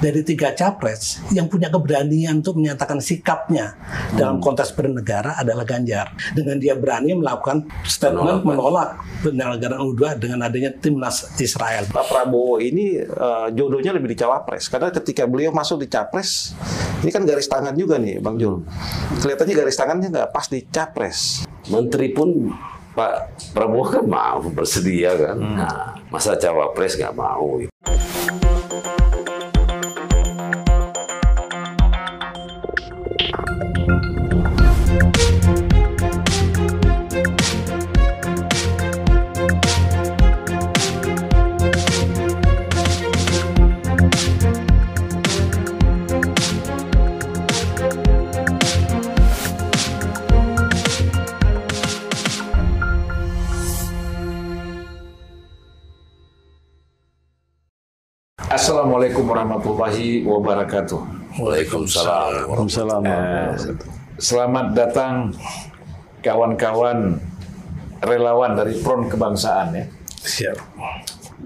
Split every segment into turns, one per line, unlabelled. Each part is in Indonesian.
dari tiga capres yang punya keberanian untuk menyatakan sikapnya dalam konteks bernegara adalah Ganjar. Dengan dia berani melakukan statement menolak penyelenggaraan U2 dengan adanya timnas Israel.
Pak Prabowo ini uh, jodohnya lebih di cawapres karena ketika beliau masuk di capres ini kan garis tangan juga nih Bang Jul. Kelihatannya garis tangannya nggak pas di capres.
Menteri pun Pak Prabowo kan mau bersedia kan. Nah, masa cawapres nggak mau.
Assalamualaikum warahmatullahi wabarakatuh.
Waalaikumsalam.
Waalaikumsalam. Eh, selamat datang kawan-kawan relawan dari Front Kebangsaan ya.
Siap.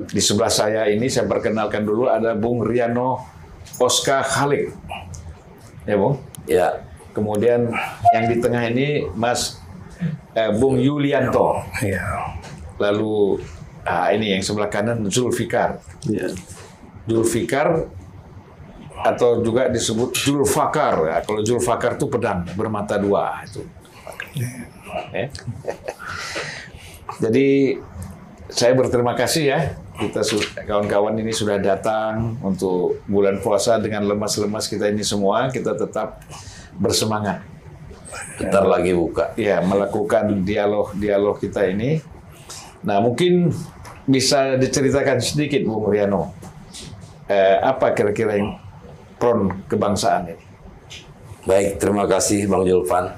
Di sebelah saya ini saya perkenalkan dulu ada Bung Riano Oscar Khalik. Ya, Bung.
Ya,
Kemudian yang di tengah ini Mas eh, Bung Yulianto.
Ya.
Lalu ah, ini yang sebelah kanan Zulfikar.
Ya.
Zulfikar atau juga disebut Zulfakar. Ya, kalau Zulfakar itu pedang bermata dua itu. Ya. Jadi saya berterima kasih ya kita kawan-kawan ini sudah datang untuk bulan puasa dengan lemas-lemas kita ini semua kita tetap bersemangat
bentar lagi buka.
ya melakukan dialog-dialog kita ini. Nah mungkin bisa diceritakan sedikit Bung Riano eh, apa kira-kira yang pron kebangsaan ini?
Baik, terima kasih Bang Julfan.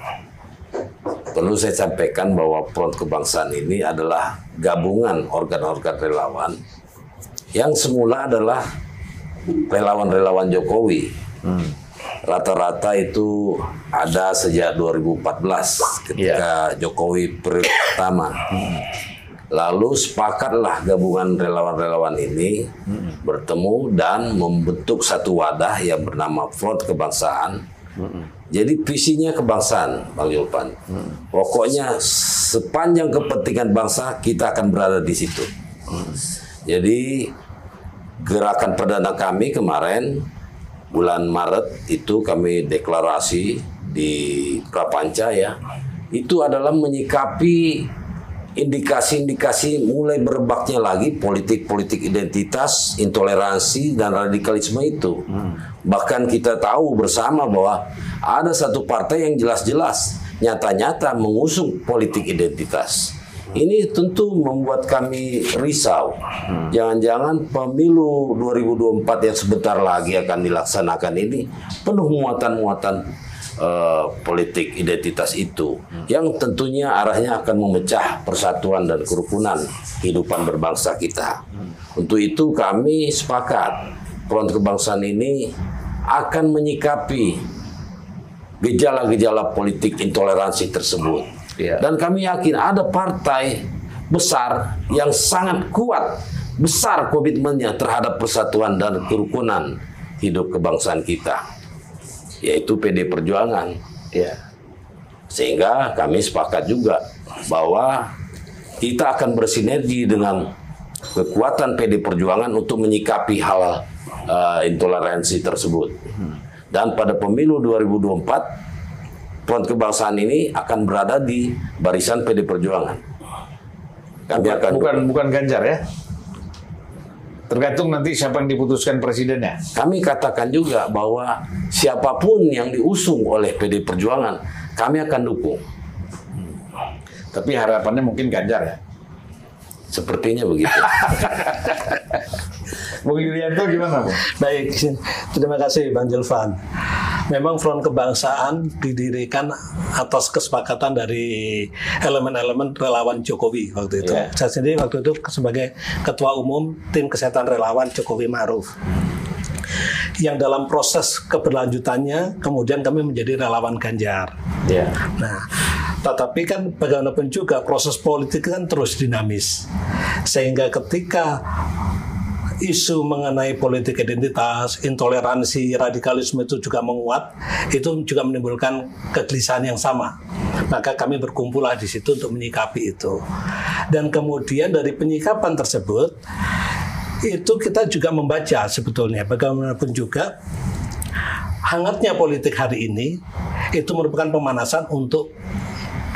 Perlu saya sampaikan bahwa Front Kebangsaan ini adalah gabungan organ-organ relawan yang semula adalah relawan-relawan Jokowi. Rata-rata itu ada sejak 2014 ketika Jokowi periode pertama. Lalu sepakatlah gabungan relawan-relawan ini bertemu dan membentuk satu wadah yang bernama Front Kebangsaan. Jadi visinya kebangsaan, Bang Julpan. Pokoknya sepanjang kepentingan bangsa kita akan berada di situ. Jadi gerakan perdana kami kemarin bulan Maret itu kami deklarasi di Prapanca ya. Itu adalah menyikapi indikasi-indikasi mulai berebaknya lagi politik-politik identitas, intoleransi dan radikalisme itu. Bahkan kita tahu bersama bahwa ada satu partai yang jelas-jelas nyata-nyata mengusung politik identitas. Ini tentu membuat kami risau. Jangan-jangan pemilu 2024 yang sebentar lagi akan dilaksanakan ini penuh muatan-muatan eh, politik identitas itu yang tentunya arahnya akan memecah persatuan dan kerukunan kehidupan berbangsa kita. Untuk itu kami sepakat Front Kebangsaan ini akan menyikapi gejala-gejala politik intoleransi tersebut.
Iya.
Dan kami yakin ada partai besar yang sangat kuat, besar komitmennya terhadap persatuan dan kerukunan hidup kebangsaan kita, yaitu PD Perjuangan.
Ya.
Sehingga kami sepakat juga bahwa kita akan bersinergi dengan kekuatan PD Perjuangan untuk menyikapi hal eh, intoleransi tersebut. Dan pada pemilu 2024 Front Kebangsaan ini akan berada di barisan PD Perjuangan. Kami akan
Bukan bukan Ganjar ya. Tergantung nanti siapa yang diputuskan presidennya.
kami katakan juga bahwa siapa pun yang diusung oleh PD Perjuangan, kami akan dukung.
Tapi harapannya mungkin Ganjar ya.
Sepertinya begitu.
Bung Yulianto gimana, Bung?
Baik, terima kasih Bang Julfan. Memang Front Kebangsaan didirikan atas kesepakatan dari elemen-elemen relawan Jokowi waktu itu.
Iya.
Saya sendiri waktu itu sebagai Ketua Umum Tim Kesehatan Relawan Jokowi Maruf. Yang dalam proses keberlanjutannya kemudian kami menjadi relawan Ganjar.
Ya.
Nah, tetapi kan bagaimanapun juga proses politik kan terus dinamis. Sehingga ketika isu mengenai politik identitas, intoleransi, radikalisme itu juga menguat, itu juga menimbulkan kegelisahan yang sama. Maka kami berkumpullah di situ untuk menyikapi itu. Dan kemudian dari penyikapan tersebut, itu kita juga membaca sebetulnya bagaimanapun juga hangatnya politik hari ini itu merupakan pemanasan untuk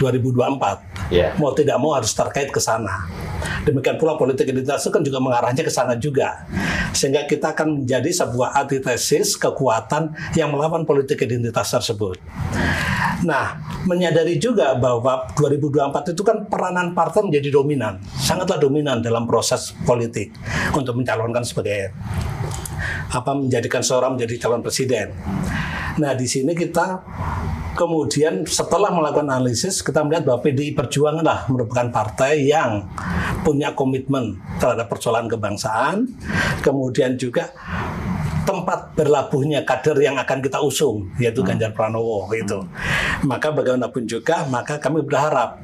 2024.
Yeah.
Mau tidak mau harus terkait ke sana. Demikian pula politik identitas itu kan juga mengarahnya ke sana juga. Sehingga kita akan menjadi sebuah antitesis kekuatan yang melawan politik identitas tersebut. Nah, menyadari juga bahwa 2024 itu kan peranan partai menjadi dominan, sangatlah dominan dalam proses politik untuk mencalonkan sebagai apa menjadikan seorang menjadi calon presiden. Nah, di sini kita kemudian setelah melakukan analisis kita melihat bahwa PDI Perjuangan lah merupakan partai yang punya komitmen terhadap persoalan kebangsaan, kemudian juga tempat berlabuhnya kader yang akan kita usung yaitu Ganjar Pranowo itu. Maka bagaimanapun juga maka kami berharap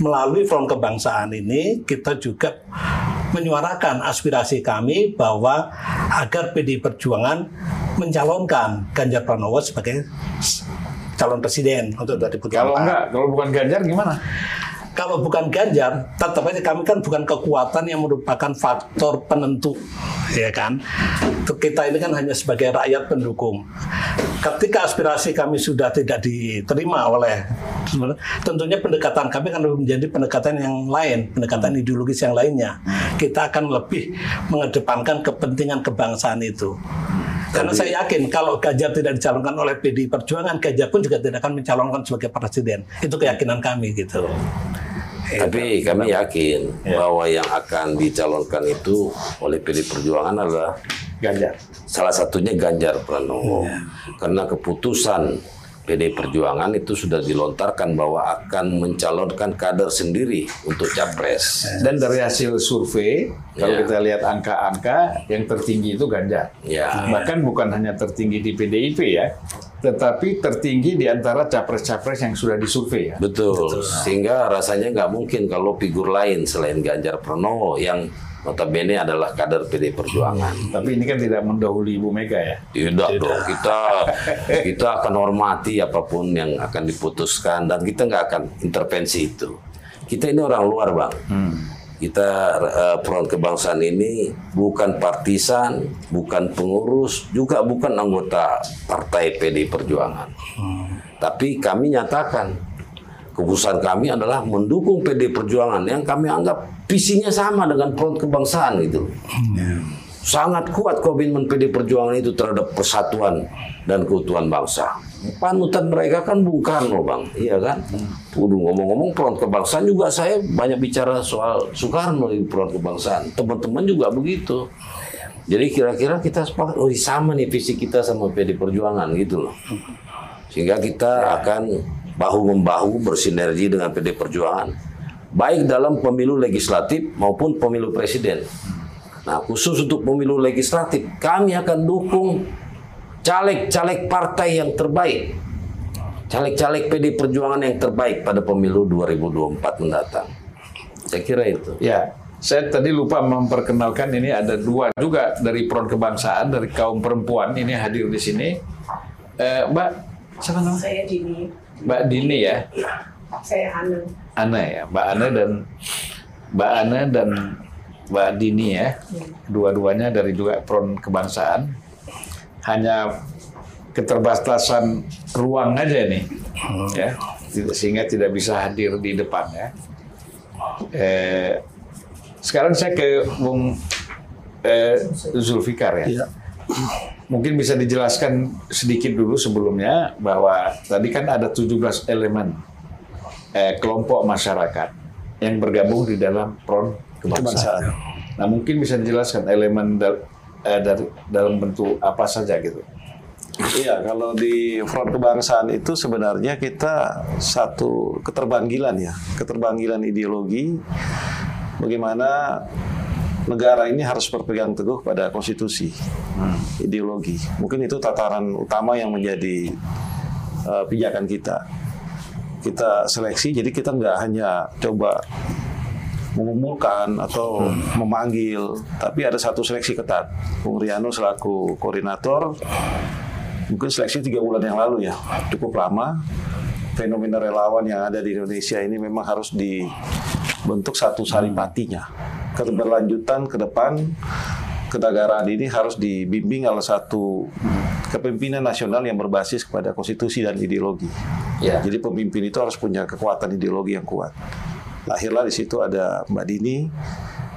melalui front kebangsaan ini kita juga menyuarakan aspirasi kami bahwa agar PDI Perjuangan mencalonkan Ganjar Pranowo sebagai calon presiden untuk 2024.
Kalau enggak, kalau bukan Ganjar gimana?
Kalau bukan Ganjar, tetap aja kami kan bukan kekuatan yang merupakan faktor penentu, ya kan? Kita ini kan hanya sebagai rakyat pendukung. Ketika aspirasi kami sudah tidak diterima oleh, tentunya pendekatan kami akan menjadi pendekatan yang lain, pendekatan ideologis yang lainnya. Kita akan lebih mengedepankan kepentingan kebangsaan itu. Karena saya yakin kalau Ganjar tidak dicalonkan oleh PDI Perjuangan, Ganjar pun juga tidak akan mencalonkan sebagai presiden. Itu keyakinan kami gitu.
Tapi kami yakin bahwa yang akan dicalonkan itu oleh PD Perjuangan adalah
Ganjar.
salah satunya Ganjar Pranowo. Karena keputusan PD Perjuangan itu sudah dilontarkan bahwa akan mencalonkan kader sendiri untuk capres.
Dan dari hasil survei, kalau
Ya.
kita lihat angka-angka, yang tertinggi itu Ganjar.
Ya.
Bahkan bukan hanya tertinggi di PDIP ya, tetapi tertinggi di antara capres-capres yang sudah disurvei ya.
Betul. Sehingga rasanya nggak mungkin kalau figur lain selain Ganjar Pranowo yang notabene adalah kader PD Perjuangan.
Tapi ini kan tidak mendahului Ibu Mega ya.
Tidak dong, kita kita akan hormati apa pun yang akan diputuskan dan kita nggak akan intervensi itu. Kita ini orang luar bang. Kita eh, front kebangsaan ini bukan partisan, bukan pengurus, juga bukan anggota partai PD Perjuangan. Tapi kami nyatakan keputusan kami adalah mendukung PD Perjuangan yang kami anggap visinya sama dengan front kebangsaan gitu. Sangat kuat komitmen PD Perjuangan itu terhadap persatuan dan keutuhan bangsa. Panutan mereka kan Bung Karno, Bang. Iya kan? Udah ngomong-ngomong front kebangsaan juga saya banyak bicara soal Soekarno di front kebangsaan. Teman-teman juga begitu. Jadi kira-kira kita sepakat, oh sama nih visi kita sama PD Perjuangan gitu loh. Sehingga kita akan bahu-membahu bersinergi dengan PD Perjuangan. Baik dalam pemilu legislatif maupun pemilu presiden. Nah khusus untuk pemilu legislatif, kami akan dukung caleg-caleg partai yang terbaik. Caleg-caleg PD Perjuangan yang terbaik pada pemilu 2024 mendatang. Saya kira itu.
Ya, saya tadi lupa memperkenalkan ini ada dua juga dari front kebangsaan dari kaum perempuan ini hadir di sini. Eh, Mbak, siapa nama?
Saya Dini,
Mbak Dini ya,
saya Anu.
Ana ya, Mbak Ana dan Mbak Ana dan Mbak Dini ya, dua-duanya dari juga front kebangsaan. Hanya keterbatasan ruang aja nih, ya, tidak- sehingga tidak bisa hadir di depan ya. Eh, sekarang saya ke Bung eh, Zulfikar ya.
Iya.
Mungkin bisa dijelaskan sedikit dulu sebelumnya bahwa tadi kan ada 17 elemen eh, kelompok masyarakat yang bergabung di dalam front kebangsaan. Nah, mungkin bisa dijelaskan elemen dal- eh, dari dalam bentuk apa saja gitu.
Iya, kalau di front kebangsaan itu sebenarnya kita satu keterbanggilan ya, keterbanggilan ideologi bagaimana negara ini harus berpegang teguh pada konstitusi, ideologi. Mungkin itu tataran utama yang menjadi uh, pijakan kita. Kita seleksi, jadi kita nggak hanya coba mengumpulkan atau memanggil, tapi ada satu seleksi ketat. Bung Riano selaku koordinator, mungkin seleksi tiga bulan yang lalu ya, cukup lama. Fenomena relawan yang ada di Indonesia ini memang harus dibentuk satu saripatinya. Keberlanjutan ke depan kenegaraan ini harus dibimbing oleh satu kepemimpinan nasional yang berbasis kepada konstitusi dan ideologi.
Ya.
Jadi pemimpin itu harus punya kekuatan ideologi yang kuat. Lahirlah di situ ada Mbak Dini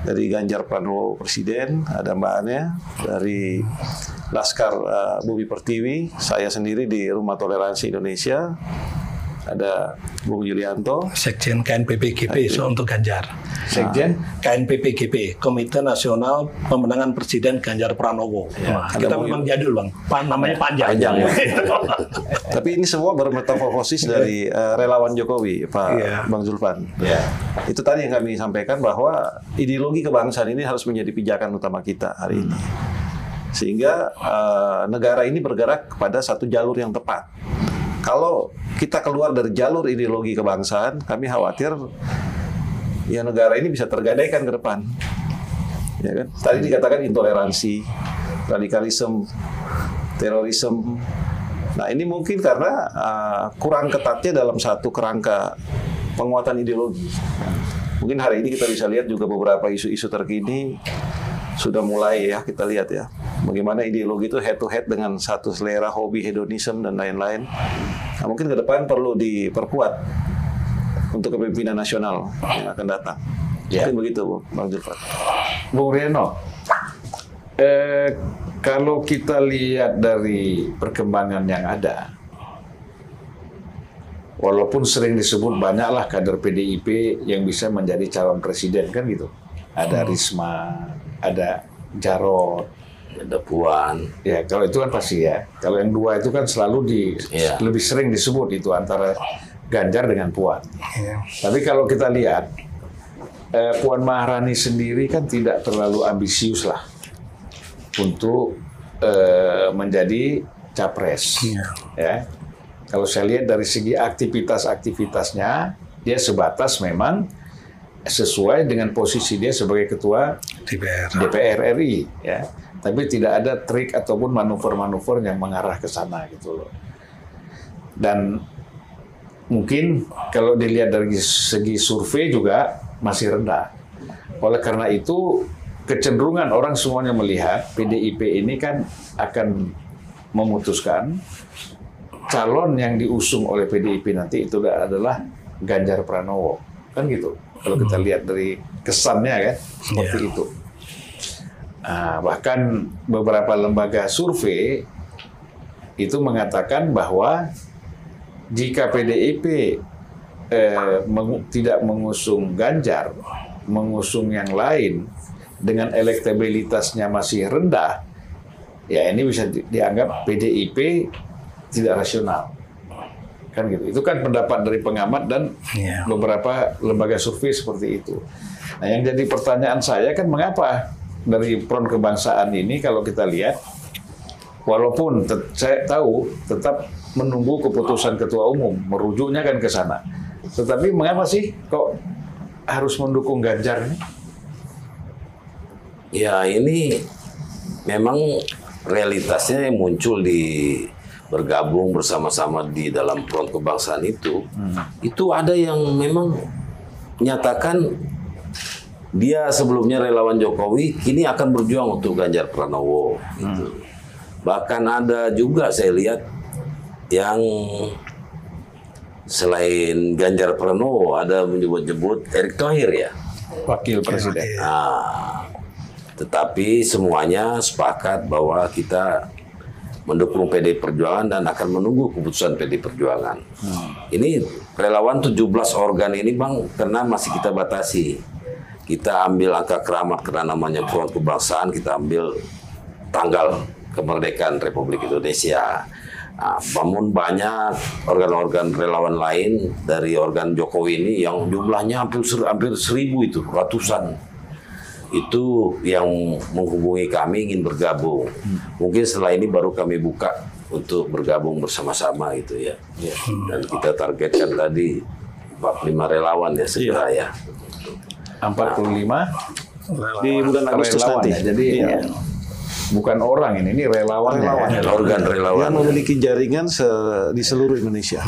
dari Ganjar Pranowo Presiden, ada Mbak Ane dari Laskar uh, Bumi Pertiwi, saya sendiri di Rumah Toleransi Indonesia, ada Bung Yulianto,
Sekjen KNPPGP so untuk Ganjar.
Sekjen
KNPPGP, Komite Nasional Pemenangan Presiden Ganjar Pranowo. Wah, kita memang jadul bang, Pa- namanya panjang.
Panjang, ya.
Tapi ini semua bermetamorfosis dari eh, relawan Jokowi, Pak
Iya.
Bang Zulfan.
Ya.
Itu tadi yang kami sampaikan bahwa ideologi kebangsaan ini harus menjadi pijakan utama kita hari ini. Sehingga eh, negara ini bergerak kepada satu jalur yang tepat. Kalau kita keluar dari jalur ideologi kebangsaan, kami khawatir ya negara ini bisa tergadaikan ke depan. Ya kan? Tadi dikatakan intoleransi, radikalisme, terorisme. Nah ini mungkin karena uh, kurang ketatnya dalam satu kerangka penguatan ideologi. Mungkin hari ini kita bisa lihat juga beberapa isu-isu terkini sudah mulai ya kita lihat ya bagaimana ideologi itu head to head dengan satu selera hobi hedonisme dan lain-lain. Nah, mungkin ke depan perlu diperkuat untuk kepemimpinan nasional yang akan datang.
Ya.
Mungkin begitu, Bang Zulfan.
Bung Reno, eh, kalau kita lihat dari perkembangan yang ada, walaupun sering disebut banyaklah kader PDIP yang bisa menjadi calon presiden kan gitu, ada Risma, ada Jarot,
Ada Puan.
ya kalau itu kan pasti ya. Kalau yang dua itu kan selalu di
Iya.
lebih sering disebut itu antara Ganjar dengan Puan.
Iya.
Tapi kalau kita lihat eh, Puan Maharani sendiri kan tidak terlalu ambisius lah untuk eh, menjadi capres.
Iya.
Ya, kalau saya lihat dari segi aktivitas-aktivitasnya dia sebatas memang sesuai dengan posisi dia sebagai ketua
DPR.
DPR RI ya tapi tidak ada trik ataupun manuver-manuver yang mengarah ke sana gitu loh. Dan mungkin kalau dilihat dari segi survei juga masih rendah. Oleh karena itu kecenderungan orang semuanya melihat PDIP ini kan akan memutuskan calon yang diusung oleh PDIP nanti itu adalah Ganjar Pranowo. Kan gitu. Kalau kita lihat dari kesannya kan seperti
Iya.
itu Nah, bahkan beberapa lembaga survei itu mengatakan bahwa jika PDIP eh, mengu- tidak mengusung Ganjar, mengusung yang lain dengan elektabilitasnya masih rendah, ya ini bisa di- dianggap PDIP tidak rasional. Kan gitu. Itu kan pendapat dari pengamat dan
Iya.
beberapa lembaga survei seperti itu. Nah, yang jadi pertanyaan saya kan mengapa dari front kebangsaan ini kalau kita lihat walaupun saya tahu tetap menunggu keputusan ketua umum merujuknya kan ke sana. Tetapi mengapa sih kok harus mendukung Ganjar ini?
Ya ini memang realitasnya yang muncul di bergabung bersama-sama di dalam front kebangsaan itu, itu ada yang memang menyatakan dia sebelumnya relawan Jokowi, kini akan berjuang untuk Ganjar Pranowo. Gitu. Bahkan ada juga saya lihat yang selain Ganjar Pranowo ada menyebut-nyebut Erick Thohir ya.
Wakil Presiden.
Nah, tetapi semuanya sepakat bahwa kita mendukung PD Perjuangan dan akan menunggu keputusan PD Perjuangan. Ini relawan 17 organ ini Bang karena masih kita batasi. Kita ambil angka keramat karena namanya Front Kebangsaan, kita ambil tanggal kemerdekaan Republik Indonesia. Nah, namun banyak organ-organ relawan lain dari organ Jokowi ini yang jumlahnya hampir ser- hampir seribu itu ratusan itu yang menghubungi kami ingin bergabung. Mungkin setelah ini baru kami buka untuk bergabung bersama-sama gitu ya. Dan kita targetkan tadi 45 relawan ya segera ya.
45
Di bulan Agustus
relawan
nanti.
ya. Jadi
Iya.
ya, bukan orang ini, ini relawan.
Relawan.
ya.
organ
yang
relawan.
memiliki jaringan se- di seluruh Indonesia.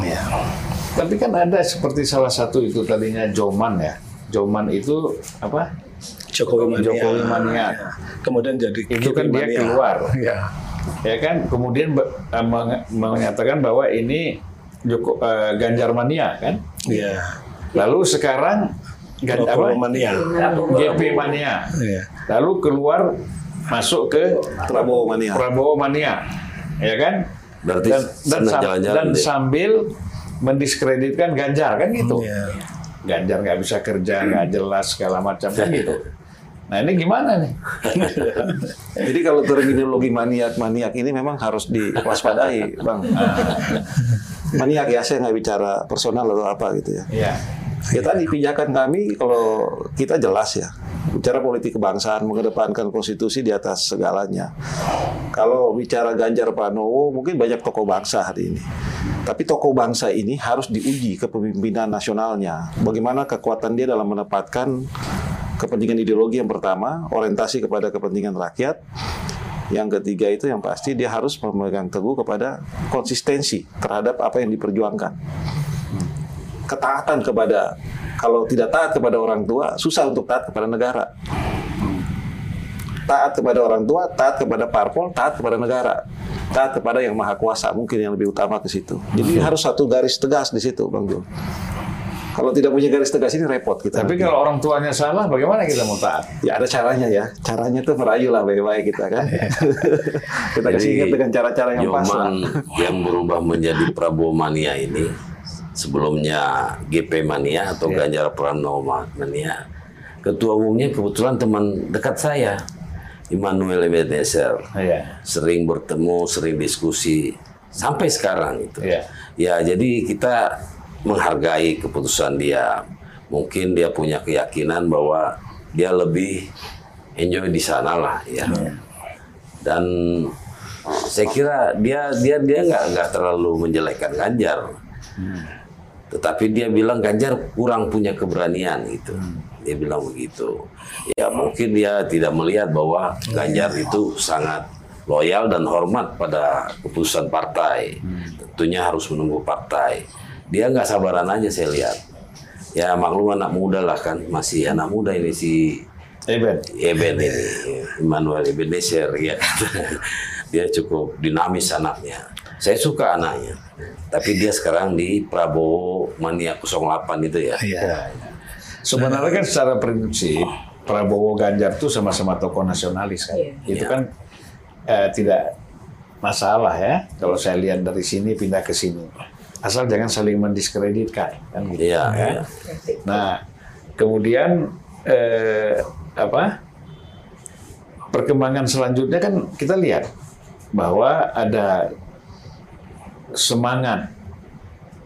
Tapi kan ada seperti salah satu itu tadinya Joman ya. Joman itu apa?
Jokowi mania.
Jokowi mania.
Kemudian jadi
Itu kan dia
mania.
keluar.
Ya.
Ya kan, kemudian eh, menyatakan bahwa ini Joko, eh, Ganjar mania kan.
Iya.
Lalu sekarang Gan- apa?
Jokowi mania.
GP mania.
Iya.
Lalu keluar masuk ke
Prabowo mania.
Prabowo mania, ya kan?
Berarti
dan, dan, sam-
jalan-jalan
dan
deh.
sambil mendiskreditkan Ganjar kan gitu.
Iya.
Ganjar nggak bisa kerja, nggak jelas segala macam kan gitu. Nah ini gimana nih?
Jadi kalau terminologi maniak-maniak ini memang harus diwaspadai, Bang. maniak ya, saya nggak bicara personal atau apa gitu ya.
Ya,
Ya tadi pijakan kami kalau kita jelas ya bicara politik kebangsaan mengedepankan konstitusi di atas segalanya. Kalau bicara Ganjar Pranowo mungkin banyak tokoh bangsa hari ini. Tapi tokoh bangsa ini harus diuji kepemimpinan nasionalnya. Bagaimana kekuatan dia dalam menempatkan kepentingan ideologi yang pertama, orientasi kepada kepentingan rakyat. Yang ketiga itu yang pasti dia harus memegang teguh kepada konsistensi terhadap apa yang diperjuangkan ketaatan kepada kalau tidak taat kepada orang tua susah untuk taat kepada negara. Taat kepada orang tua taat kepada parpol taat kepada negara. Taat kepada yang maha kuasa mungkin yang lebih utama ke situ. Jadi harus satu garis tegas di situ bang Jul kalau tidak punya garis tegas ini repot kita.
Tapi
nanti.
kalau orang tuanya salah, bagaimana kita mau taat?
ya ada caranya ya. Caranya tuh merayu lah baik-baik kita kan? Kita kasih ingat dengan cara-cara yang pas lah.
Yang berubah menjadi Prabowo mania ini sebelumnya GP mania atau
Iya.
Ganjar Pranowo mania. Ketua umumnya kebetulan teman dekat saya, Immanuel Ebenezer.
Iya.
Sering bertemu, sering diskusi sampai sekarang itu.
Iya.
Ya, jadi kita menghargai keputusan dia. Mungkin dia punya keyakinan bahwa dia lebih enjoy di sana lah ya. Dan saya kira dia dia dia nggak nggak terlalu menjelekkan Ganjar. Tetapi dia bilang Ganjar kurang punya keberanian gitu. Dia bilang begitu. Ya mungkin dia tidak melihat bahwa Ganjar itu sangat loyal dan hormat pada keputusan partai. Tentunya harus menunggu partai. Dia nggak sabaran aja saya lihat. Ya maklum anak muda lah kan, masih anak muda ini si
Eben.
Eben ini, Immanuel Ebenezer ya. dia cukup dinamis anaknya. Saya suka anaknya. Tapi dia sekarang di Prabowo Mania 08 itu ya.
Iya.
Sebenarnya kan secara prinsip Prabowo Ganjar itu sama-sama tokoh nasionalis kan. Itu
Iya.
kan eh, tidak masalah ya kalau saya lihat dari sini pindah ke sini. Asal jangan saling mendiskreditkan kan gitu.
Iya,
ya.
iya.
Nah, kemudian eh, apa? Perkembangan selanjutnya kan kita lihat bahwa ada semangat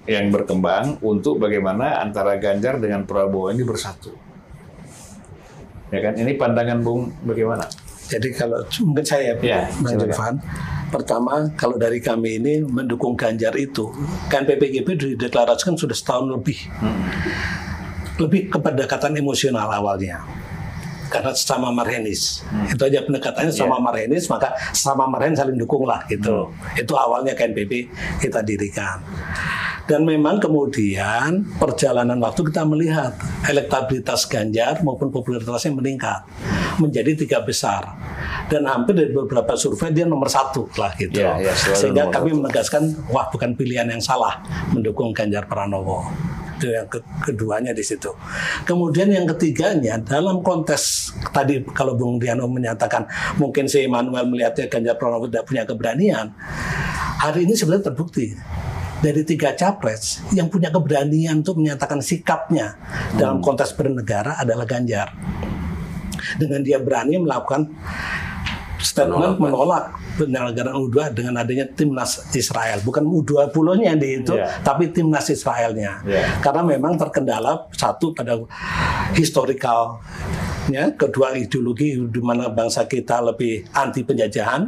yang berkembang untuk bagaimana antara Ganjar dengan Prabowo ini bersatu. Ya kan? Ini pandangan Bung bagaimana?
Jadi kalau mungkin saya
Ya,
Bang
silakan.
Julvan, pertama kalau dari kami ini mendukung Ganjar itu kan PPGP dideklarasikan sudah setahun lebih, lebih kepada pendekatan emosional awalnya. Karena sama marhenis, itu aja pendekatannya sama marhenis, maka sama marhen saling dukung lah gitu. Itu awalnya KNPP kita dirikan. Dan memang kemudian perjalanan waktu kita melihat elektabilitas Ganjar maupun popularitasnya meningkat menjadi tiga besar dan hampir dari beberapa survei dia nomor satu lah gitu.
Ya, ya, selalu
Sehingga
nomor
kami menegaskan wah bukan pilihan yang salah mendukung Ganjar Pranowo. Itu yang ke- keduanya di situ. Kemudian yang ketiganya dalam kontes tadi kalau Bung Diano menyatakan mungkin si Emmanuel melihatnya Ganjar Pranowo tidak punya keberanian. Hari ini sebenarnya terbukti dari tiga capres yang punya keberanian untuk menyatakan sikapnya dalam kontes bernegara adalah Ganjar. Dengan dia berani melakukan statement menolak penyelenggaraan U2 dengan adanya timnas Israel. Bukan U20-nya di itu,
Iya.
tapi timnas Israelnya.
Iya.
Karena memang terkendala satu pada historikalnya, kedua ideologi di mana bangsa kita lebih anti penjajahan.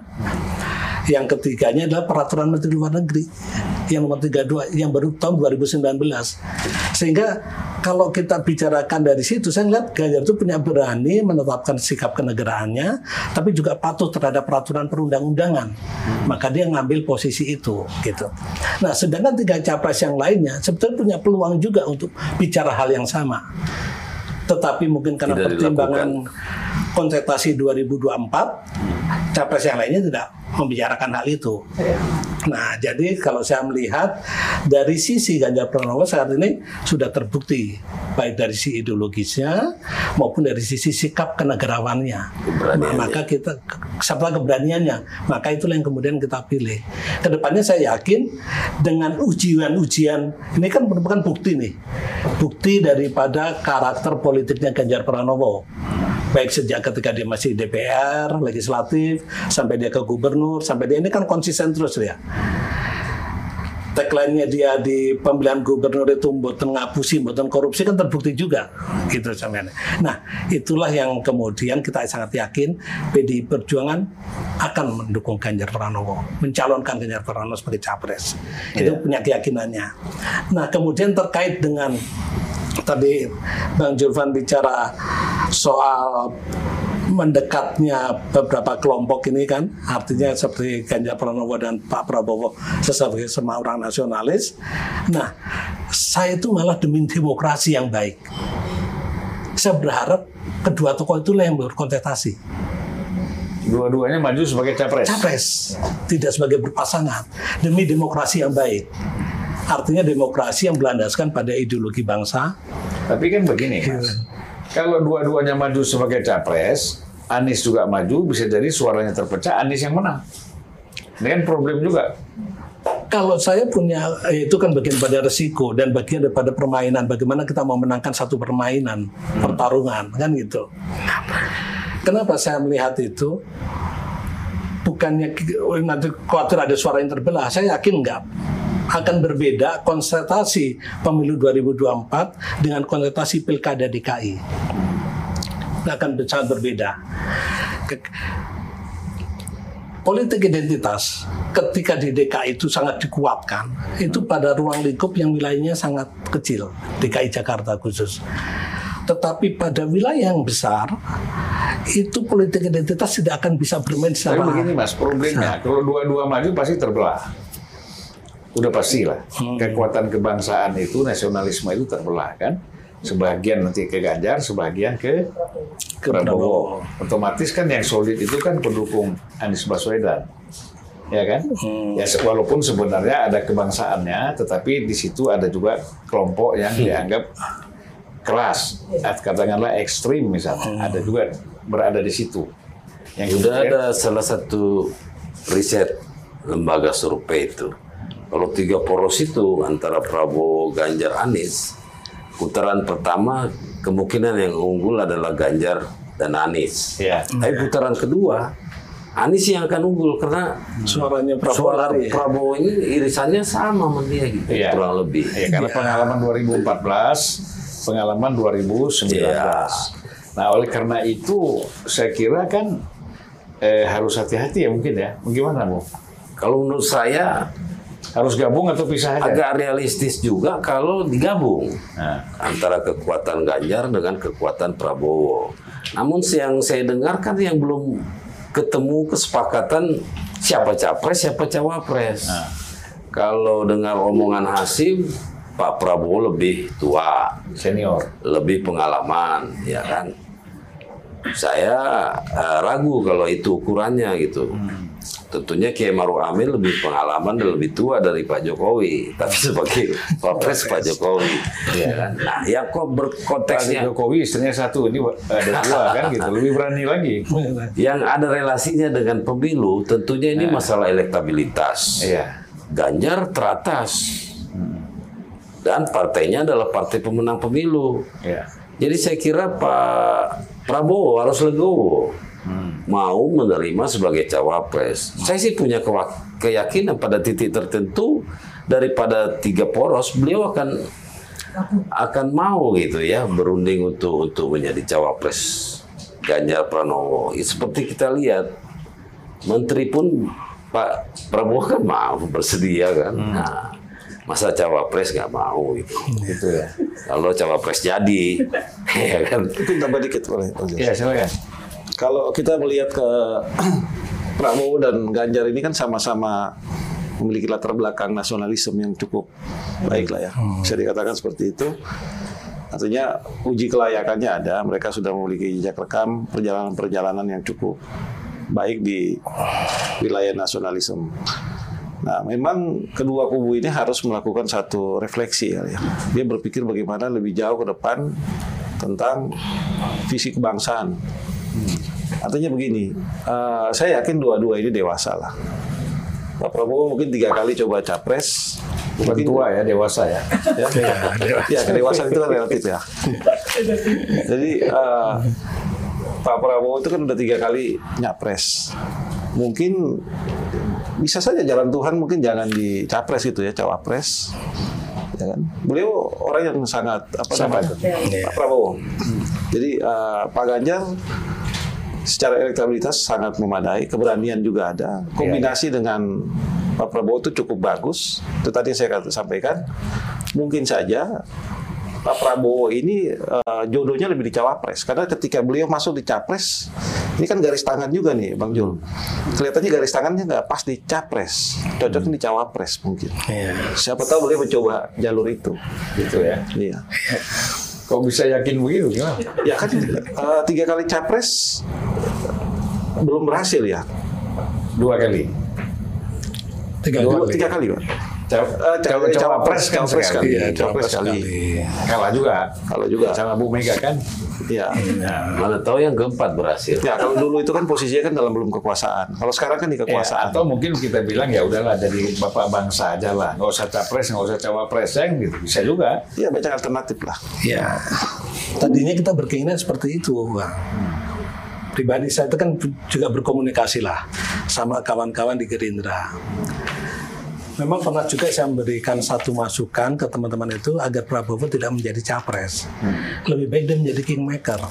Yang ketiganya adalah peraturan Menteri Luar Negeri yang nomor 32 yang baru tahun 2019. Sehingga kalau kita bicarakan dari situ, saya lihat Ganjar itu punya berani menetapkan sikap kenegaraannya, tapi juga patuh terhadap peraturan perundang-undangan. Maka dia ngambil posisi itu, gitu. Nah, sedangkan tiga capres yang lainnya sebetulnya punya peluang juga untuk bicara hal yang sama. Tetapi mungkin karena
Tidak
pertimbangan kontestasi 2024, capres yang lainnya tidak membicarakan hal itu. Nah, jadi kalau saya melihat dari sisi Ganjar Pranowo saat ini sudah terbukti baik dari sisi ideologisnya maupun dari sisi sikap kenegarawannya.
Keberaniannya.
Maka kita serta keberaniannya, maka itulah yang kemudian kita pilih. Ke depannya saya yakin dengan ujian-ujian ini kan merupakan bukti nih, bukti daripada karakter politiknya Ganjar Pranowo baik sejak ketika dia masih DPR, legislatif, sampai dia ke gubernur, sampai dia ini kan konsisten terus ya. Tagline-nya dia di pemilihan gubernur itu mboten ngapusi, mboten korupsi kan terbukti juga gitu sampean. Nah, itulah yang kemudian kita sangat yakin PDI Perjuangan akan mendukung Ganjar Pranowo, mencalonkan Ganjar Pranowo sebagai capres. Itu punya keyakinannya. Nah, kemudian terkait dengan tadi Bang Julvan bicara soal mendekatnya beberapa kelompok ini kan artinya seperti Ganjar Pranowo dan Pak Prabowo sebagai semua orang nasionalis. Nah, saya itu malah demi demokrasi yang baik. Saya berharap kedua tokoh itulah yang berkontestasi.
Dua-duanya maju sebagai capres.
Capres, tidak sebagai berpasangan demi demokrasi yang baik. Artinya demokrasi yang berlandaskan pada ideologi bangsa,
Tapi kan begini, Mas. Kalau dua-duanya maju sebagai capres, Anies juga maju, bisa jadi suaranya terpecah, Anies yang menang. Ini kan problem juga.
Kalau saya punya eh, itu kan bagian pada resiko dan bagian daripada permainan. Bagaimana kita mau menangkan satu permainan, pertarungan, kan gitu. Kenapa saya melihat itu? Bukannya nanti khawatir ada suara yang terbelah. Saya yakin enggak akan berbeda konsultasi pemilu 2024 dengan konsultasi pilkada DKI. Akan sangat berbeda. Ke- politik identitas ketika di DKI itu sangat dikuatkan itu pada ruang lingkup yang wilayahnya sangat kecil DKI Jakarta khusus tetapi pada wilayah yang besar itu politik identitas tidak akan bisa bermain
Tapi
secara
begini Mas, problemnya kalau dua-dua maju pasti terbelah. Udah pasti lah. Kekuatan kebangsaan itu, nasionalisme itu terbelah kan. Sebagian nanti ke Ganjar, sebagian ke
Ke
Prabowo. Otomatis kan yang solid itu kan pendukung Anies Baswedan. Ya kan? Ya se- walaupun sebenarnya ada kebangsaannya, tetapi di situ ada juga kelompok yang dianggap keras, at- katakanlah ekstrim misalnya, ada juga berada di situ. Yang
Sudah ada salah satu riset lembaga survei itu. Kalau tiga poros itu antara Prabowo, Ganjar, Anies, putaran pertama kemungkinan yang unggul adalah Ganjar dan Anies.
Ya.
Tapi putaran kedua Anies yang akan unggul karena
suaranya Prabowo
suara
ya.
Prabowo ini irisannya sama sama dia gitu,
Iya.
kurang lebih.
Ya, karena pengalaman 2014, pengalaman 2019.
Iya.
Nah, oleh karena itu saya kira kan eh, harus hati-hati ya mungkin ya. Bagaimana, Bu?
Kalau menurut saya
Harus gabung atau pisah aja?
agak realistis juga kalau digabung
Nah,
antara kekuatan Ganjar dengan kekuatan Prabowo. Namun yang saya dengar kan yang belum ketemu kesepakatan siapa capres, siapa cawapres. Kalau dengar omongan Hasim, Pak Prabowo lebih tua,
senior.
lebih pengalaman, ya kan. Saya eh, ragu kalau itu ukurannya gitu. Tentunya Kiai Maruf Amin lebih pengalaman dan lebih tua dari Pak Jokowi, tapi sebagai Wapres Pak Jokowi, ya. Nah, yang kok
Pak
berkonteksnya
Jokowi istrinya satu, ini ada dua kan gitu. Lebih berani lagi.
yang ada relasinya dengan pemilu, tentunya ini masalah elektabilitas.
Iya.
Ganjar teratas dan partainya adalah partai pemenang pemilu.
Iya.
Jadi saya kira Pak Prabowo harus legowo mau menerima sebagai cawapres. Saya sih punya keyakinan pada titik tertentu daripada tiga poros beliau akan akan mau gitu ya berunding untuk untuk menjadi cawapres Ganjar Pranowo. Ya, Seperti kita lihat menteri pun Pak Prabowo kan mau bersedia kan. Nah, Masa cawapres nggak mau gitu.
Gitu ya.
Kalau cawapres jadi, ya kan.
Mungkin tambah dikit boleh.
Iya, silakan.
Kalau kita melihat ke Prabowo dan Ganjar ini kan sama-sama memiliki latar belakang nasionalisme yang cukup baik lah ya. Bisa dikatakan seperti itu. Artinya uji kelayakannya ada, mereka sudah memiliki jejak rekam perjalanan-perjalanan yang cukup baik di wilayah nasionalisme. Nah, memang kedua kubu ini harus melakukan satu refleksi ya. ya. Dia berpikir bagaimana lebih jauh ke depan tentang visi kebangsaan. Artinya begini, eh, saya yakin dua-dua ini dewasa lah. Pak Prabowo mungkin tiga kali coba capres,
Bukan
mungkin
tua ya, dewasa ya.
ya, ya kedewasaan itu kan relatif ya. Jadi eh, Pak Prabowo itu kan udah tiga kali nyapres. Mungkin bisa saja jalan Tuhan mungkin jangan di capres gitu ya, cawapres. Ya kan? Beliau orang yang sangat apa namanya? Pak Prabowo. Jadi eh, Pak Ganjar secara elektabilitas sangat memadai, keberanian juga ada. Kombinasi dengan Pak Prabowo itu cukup bagus. Itu tadi yang saya sampaikan. Mungkin saja Pak Prabowo ini eh, jodohnya lebih di cawapres karena ketika beliau masuk di capres ini kan garis tangan juga nih Bang Jul kelihatannya garis tangannya nggak pas di capres cocoknya di cawapres mungkin
Iya.
siapa tahu beliau mencoba jalur itu
Gitu ya.
iya
Kok bisa yakin begitu gimana?
ya kan eh, tiga kali capres belum berhasil ya
Dua kali.
Tiga
Dua,
kali.
tiga kali Pak
Caw-
Eh, ca-
Kalau cawapres kan
cawapres
sekali.
kali.
Iya,
Cawapres
cawapres
kali.
sekali.
Kalah juga.
Kalau juga.
Sama Bu Mega kan.
Iya.
Mana tahu yang keempat berhasil.
Ya kalau dulu itu kan posisinya kan dalam belum kekuasaan. Kalau sekarang kan di
Ya,
kekuasaan.
atau mungkin kita bilang ya udahlah dari bapak bangsa aja lah, nggak usah capres, nggak usah cawapres, ya gitu bisa juga.
Iya banyak alternatif lah.
Ya, tadinya kita berkeinginan seperti itu, Bang. Pribadi saya itu kan juga berkomunikasi lah sama kawan-kawan di Gerindra. Memang pernah juga saya memberikan satu masukan ke teman-teman itu agar Prabowo tidak menjadi capres. Lebih baik dia menjadi kingmaker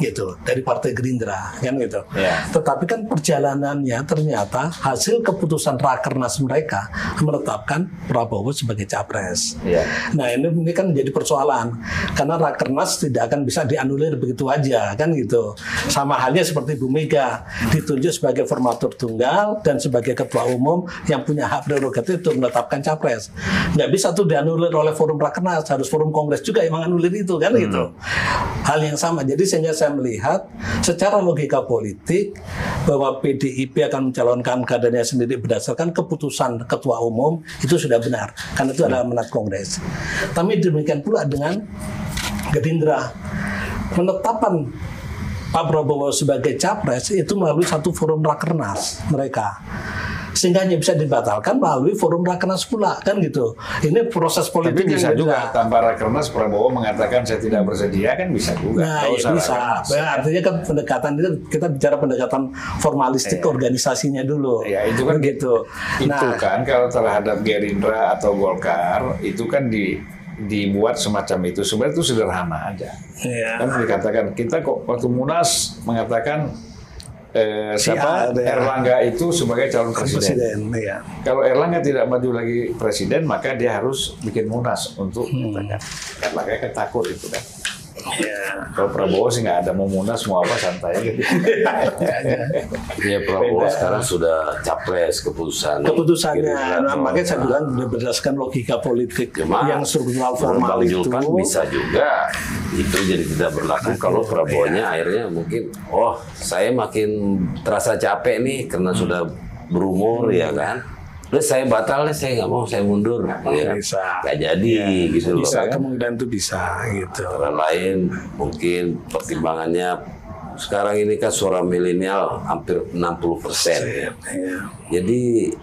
gitu dari partai Gerindra kan gitu.
Ya.
Tetapi kan perjalanannya ternyata hasil keputusan rakernas mereka menetapkan Prabowo sebagai capres.
Iya.
Nah ini, ini kan menjadi persoalan karena rakernas tidak akan bisa dianulir begitu aja kan gitu. Sama halnya seperti Bu Mega ditunjuk sebagai formatur tunggal dan sebagai ketua umum yang punya hak prerogatif untuk menetapkan capres. Nggak bisa tuh dianulir oleh forum rakernas, harus forum kongres juga yang menganulir itu kan gitu. Hal yang sama. Jadi sehingga saya melihat secara logika politik bahwa PDIP akan mencalonkan kadernya sendiri berdasarkan keputusan ketua umum itu sudah benar karena itu adalah menat kongres. Tapi demikian pula dengan Gerindra penetapan Pak Prabowo sebagai capres itu melalui satu forum rakernas mereka sehingga hanya bisa dibatalkan melalui forum rakernas pula kan gitu ini proses
Tapi
politik
bisa
yang
juga tanpa rakernas Prabowo mengatakan saya tidak bersedia kan bisa juga.
Nah, ya bisa. Ya, artinya kan pendekatan itu kita bicara pendekatan formalistik organisasinya dulu.
Ya itu kan
gitu.
Itu
Nah,
kan kalau terhadap Gerindra atau Golkar itu kan di dibuat semacam itu sebenarnya itu sederhana aja.
ya.
Kan dikatakan kita kok waktu Munas mengatakan eh,
Si
siapa
ya.
Erlangga itu sebagai calon presiden.
presiden, ya.
Kalau Erlangga tidak maju lagi presiden, maka dia harus bikin munas untuk menyatakan. Erlangga kan takut itu kan.
Ya.
Kalau Prabowo sih nggak ada mau munas mau apa santai gitu.
Ya Prabowo
Beda.
sekarang sudah capres keputusan.
Keputusannya, nah, makanya saya bilang berdasarkan logika politik
Cuma,
yang struktural formal itu.
Julpan bisa juga itu jadi tidak berlaku kalau Prabowo-nya akhirnya mungkin oh saya makin terasa capek nih karena sudah berumur ya kan. Udah saya batal deh, saya nggak mau, saya mundur. Ya.
Bisa.
Nggak jadi gitu loh.
Bisa kemungkinan itu bisa gitu.
Antara lain mungkin pertimbangannya sekarang ini kan suara milenial hampir 60 persen.
Ya.
Jadi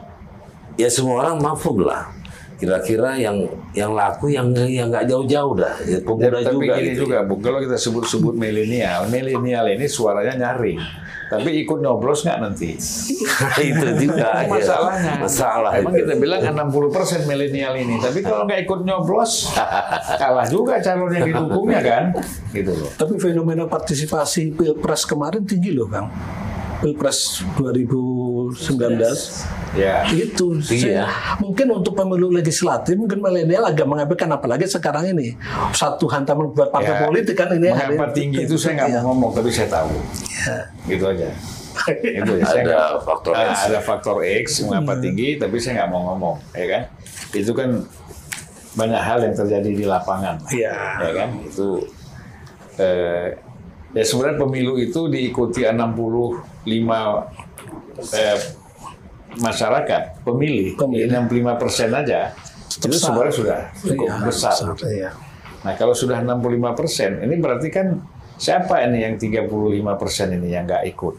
ya semua orang mafum lah. Kira-kira yang yang laku yang yang nggak jauh-jauh dah. Ya, pemuda
Tapi
juga
gini
gitu.
juga, Bu, kalau kita sebut-sebut milenial, milenial ini suaranya nyaring. Tapi ikut nyoblos nggak nanti?
itu juga ya.
masalahnya.
Masalah
Emang
itu.
kita bilang 60% milenial ini, tapi kalau nggak ikut nyoblos, kalah juga calon yang didukungnya kan, gitu loh.
Tapi fenomena partisipasi pilpres kemarin tinggi loh, bang. Pilpres 2019
Ya.
itu
Tinggi
saya-
ya?
mungkin untuk pemilu legislatif mungkin milenial agak mengabaikan apalagi sekarang ini satu hantaman buat partai
Ya.
politik kan ini
Mengapa
hari-
tinggi itu saya nggak
Iya.
mau ngomong, tapi saya tahu. Gitu aja. itu. Saya
Ada
nggak-
faktor
Ah,
X.
Ada faktor X mengapa
Hmm.
tinggi, tapi saya nggak mau ngomong, ya kan? Itu kan banyak hal yang terjadi di lapangan,
Iya.
ya kan? Itu eh, ya sebenarnya pemilu itu diikuti 65 eh, masyarakat pemilih,
Pemilih.
65 persen aja. Itu
Besar.
sebenarnya sudah cukup
Iya,
besar.
iya.
Nah kalau sudah 65 persen, ini berarti kan siapa ini yang 35 persen ini yang nggak ikut?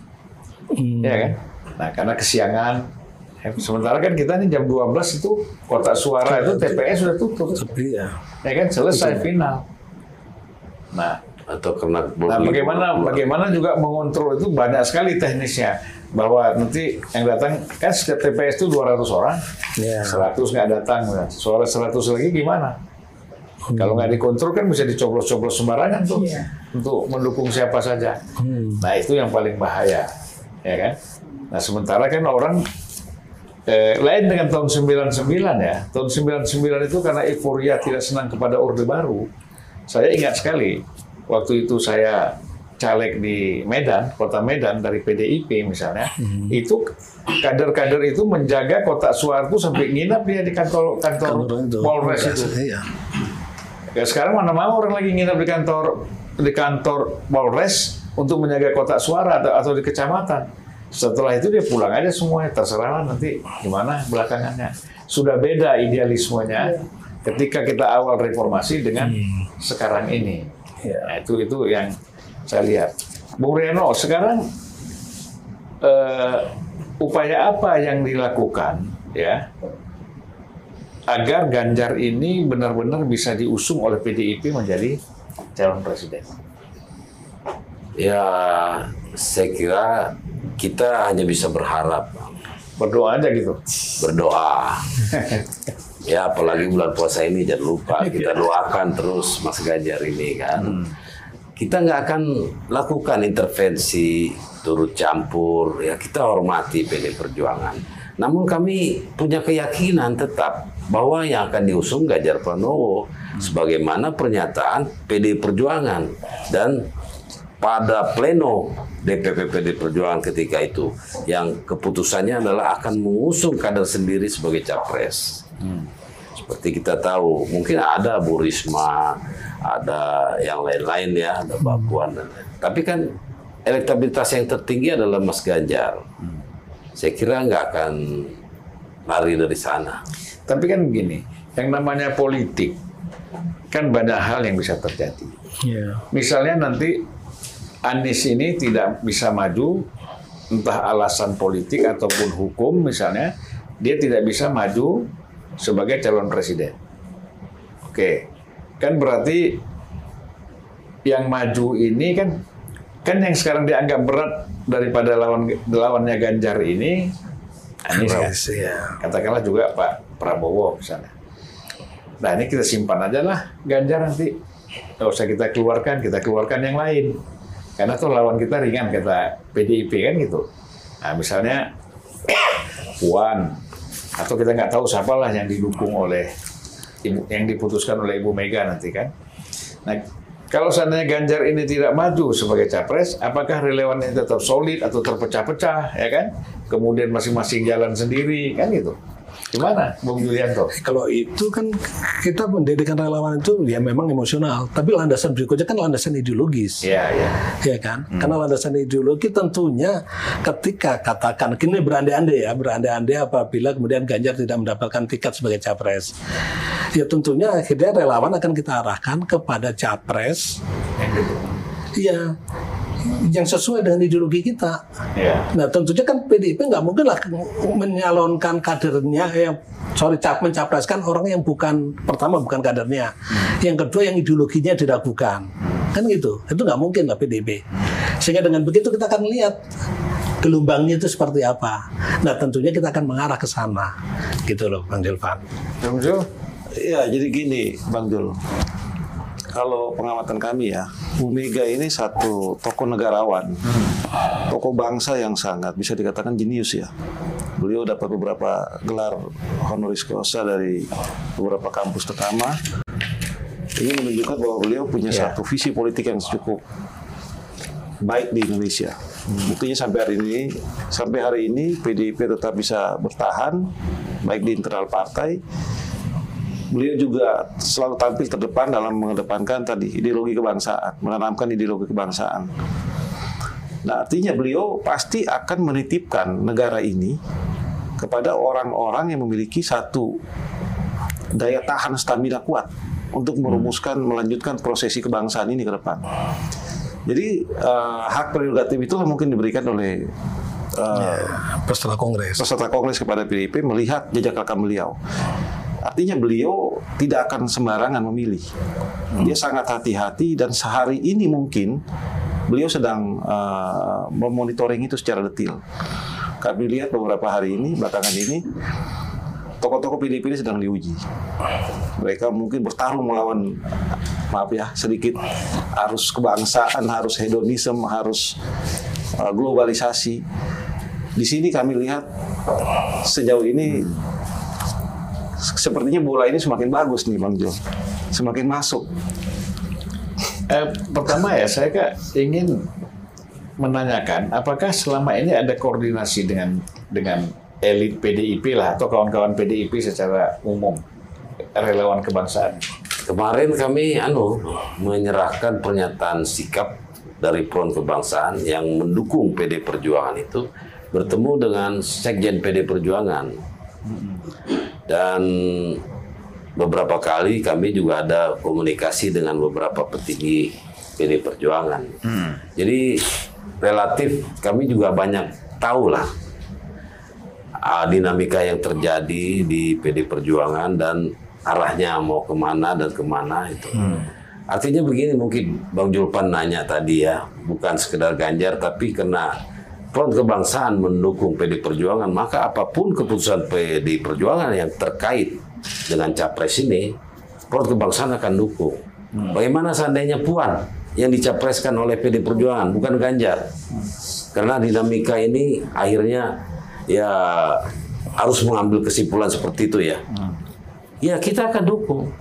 Hmm.
Ya kan? Nah karena kesiangan, eh, sementara kan kita ini jam 12 itu kotak suara itu TPS sudah tutup,
Tapi ya
ya kan selesai final. Nah,
atau kena
nah bagaimana bagaimana juga mengontrol itu banyak sekali teknisnya bahwa nanti yang datang kan setiap TPS itu 200 orang,
Iya.
100 nggak datang, nah, suara 100 lagi gimana? Kalau nggak dikontrol kan bisa dicoblos-coblos sembarangan tuh untuk mendukung siapa saja. Nah itu yang paling bahaya, ya kan? Nah sementara kan orang eh, lain dengan tahun 99 ya. Tahun 99 itu karena euforia tidak senang kepada orde baru. Saya ingat sekali waktu itu saya caleg di Medan, kota Medan dari PDIP misalnya, itu kader-kader itu menjaga kotak suara itu sampai nginap dia di kantor kantor. Polres itu.
Iya.
Ya sekarang mana mau orang lagi nginap di kantor di kantor Polres untuk menjaga kotak suara atau, atau di kecamatan. Setelah itu dia pulang aja semuanya terserah lah nanti gimana belakangannya. Sudah beda idealismenya ketika kita awal reformasi dengan sekarang ini.
Iya.
Nah, itu itu yang saya lihat. Bung Reno, sekarang eh, upaya apa yang dilakukan ya agar Ganjar ini benar-benar bisa diusung oleh PDIP menjadi calon presiden.
ya saya kira kita hanya bisa berharap
Berdoa aja gitu.
berdoa ya apalagi bulan puasa ini jangan lupa kita doakan terus Mas Ganjar ini kan. Kita nggak akan lakukan intervensi turut campur ya kita hormati PD Perjuangan. Namun kami punya keyakinan tetap bahwa yang akan diusung Ganjar Pranowo sebagaimana pernyataan PD Perjuangan dan pada pleno DPP PD Perjuangan ketika itu yang keputusannya adalah akan mengusung kader sendiri sebagai capres. Seperti kita tahu, mungkin ada Bu Risma, ada yang lain-lain ya, ada Mbak Puan dan lain. Tapi kan elektabilitas yang tertinggi adalah Mas Ganjar. Saya kira nggak akan lari dari sana.
Tapi kan begini, yang namanya politik kan banyak hal yang bisa terjadi.
Iya.
Misalnya nanti Anies ini tidak bisa maju, entah alasan politik ataupun hukum misalnya, dia tidak bisa maju sebagai calon presiden. Oke, kan berarti yang maju ini kan kan yang sekarang dianggap berat daripada lawan lawannya Ganjar ini Anies kan?
Iya.
katakanlah juga Pak Prabowo misalnya. Nah ini kita simpan aja lah Ganjar nanti. Nggak usah kita keluarkan, kita keluarkan yang lain. Karena tuh lawan kita ringan kata PDIP kan gitu. Nah misalnya Puan atau kita nggak tahu siapalah yang didukung oleh yang diputuskan oleh Ibu Mega nanti kan. Nah kalau seandainya Ganjar ini tidak maju sebagai capres, apakah relevannya tetap solid atau terpecah-pecah, ya kan? Kemudian masing-masing jalan sendiri, kan gitu. Gimana, Bung Yulianto?
Kalau itu kan kita mendirikan relawan itu ya memang emosional, tapi landasan berikutnya kan landasan ideologis.
Iya, iya.
ya kan? Karena landasan ideologi tentunya ketika katakan kini berandai-andai ya, berandai-andai apabila kemudian Ganjar tidak mendapatkan tiket sebagai capres. Ya tentunya akhirnya relawan akan kita arahkan kepada capres
Yang gitu.
ya yang sesuai dengan ideologi kita.
Iya.
Nah tentunya kan PDIP nggak mungkin lah menyalonkan kadernya yang sorry cap mencapreskan orang yang bukan pertama bukan kadernya, yang kedua yang ideologinya diragukan, kan gitu. Itu nggak mungkin lah PDIP. Sehingga dengan begitu kita akan lihat gelombangnya itu seperti apa. Nah tentunya kita akan mengarah ke sana, gitu loh Bang Jelvan.
Bung Zul?
Iya, jadi gini, Bang Jul. Kalau pengamatan kami ya, Bu Mega ini satu tokoh negarawan tokoh bangsa yang sangat bisa dikatakan jenius ya. Beliau dapat beberapa gelar honoris causa dari beberapa kampus ternama. Ini menunjukkan bahwa beliau punya
Ya.
satu visi politik yang cukup baik di Indonesia. Buktinya sampai hari ini, sampai hari ini PDIP tetap bisa bertahan baik di internal partai. Beliau juga selalu tampil terdepan dalam mengedepankan tadi ideologi kebangsaan, menanamkan ideologi kebangsaan. Nah, artinya beliau pasti akan menitipkan negara ini kepada orang-orang yang memiliki satu daya tahan stamina kuat untuk merumuskan, melanjutkan prosesi kebangsaan ini ke depan. Jadi eh, hak prerogatif itulah mungkin diberikan oleh eh,
peserta kongres.
peserta kongres kepada PDIP melihat jejak rekam beliau. Artinya beliau tidak akan sembarangan memilih. Dia sangat hati-hati dan sehari ini mungkin beliau sedang eh, memonitoring itu secara detail. Kami lihat beberapa hari ini, belakangan ini, tokoh-tokoh PDIP ini sedang diuji. Mereka mungkin bertarung melawan, maaf ya, sedikit harus kebangsaan, harus hedonisme, harus uh, globalisasi. Di sini kami lihat sejauh ini sepertinya bola ini semakin bagus nih Bang Jo. Semakin masuk.
Eh, pertama ya saya kak ingin menanyakan apakah selama ini ada koordinasi dengan dengan elit PDIP lah atau kawan-kawan PDIP secara umum relawan kebangsaan.
Kemarin kami anu menyerahkan pernyataan sikap dari Front Kebangsaan yang mendukung PD Perjuangan itu bertemu dengan Sekjen PD Perjuangan. Dan beberapa kali kami juga ada komunikasi dengan beberapa petinggi PD Perjuangan. Jadi relatif kami juga banyak tahu lah ah, dinamika yang terjadi di PD Perjuangan dan arahnya mau ke mana dan ke mana itu. Artinya begini mungkin Bang Julpan nanya tadi ya, bukan sekedar Ganjar tapi karena Front Kebangsaan mendukung PD Perjuangan, maka apa pun keputusan PD Perjuangan yang terkait dengan capres ini, Front Kebangsaan akan dukung. Bagaimana seandainya Puan yang dicapreskan oleh PD Perjuangan, bukan Ganjar? Karena dinamika ini akhirnya ya harus mengambil kesimpulan seperti itu ya. Ya kita akan dukung.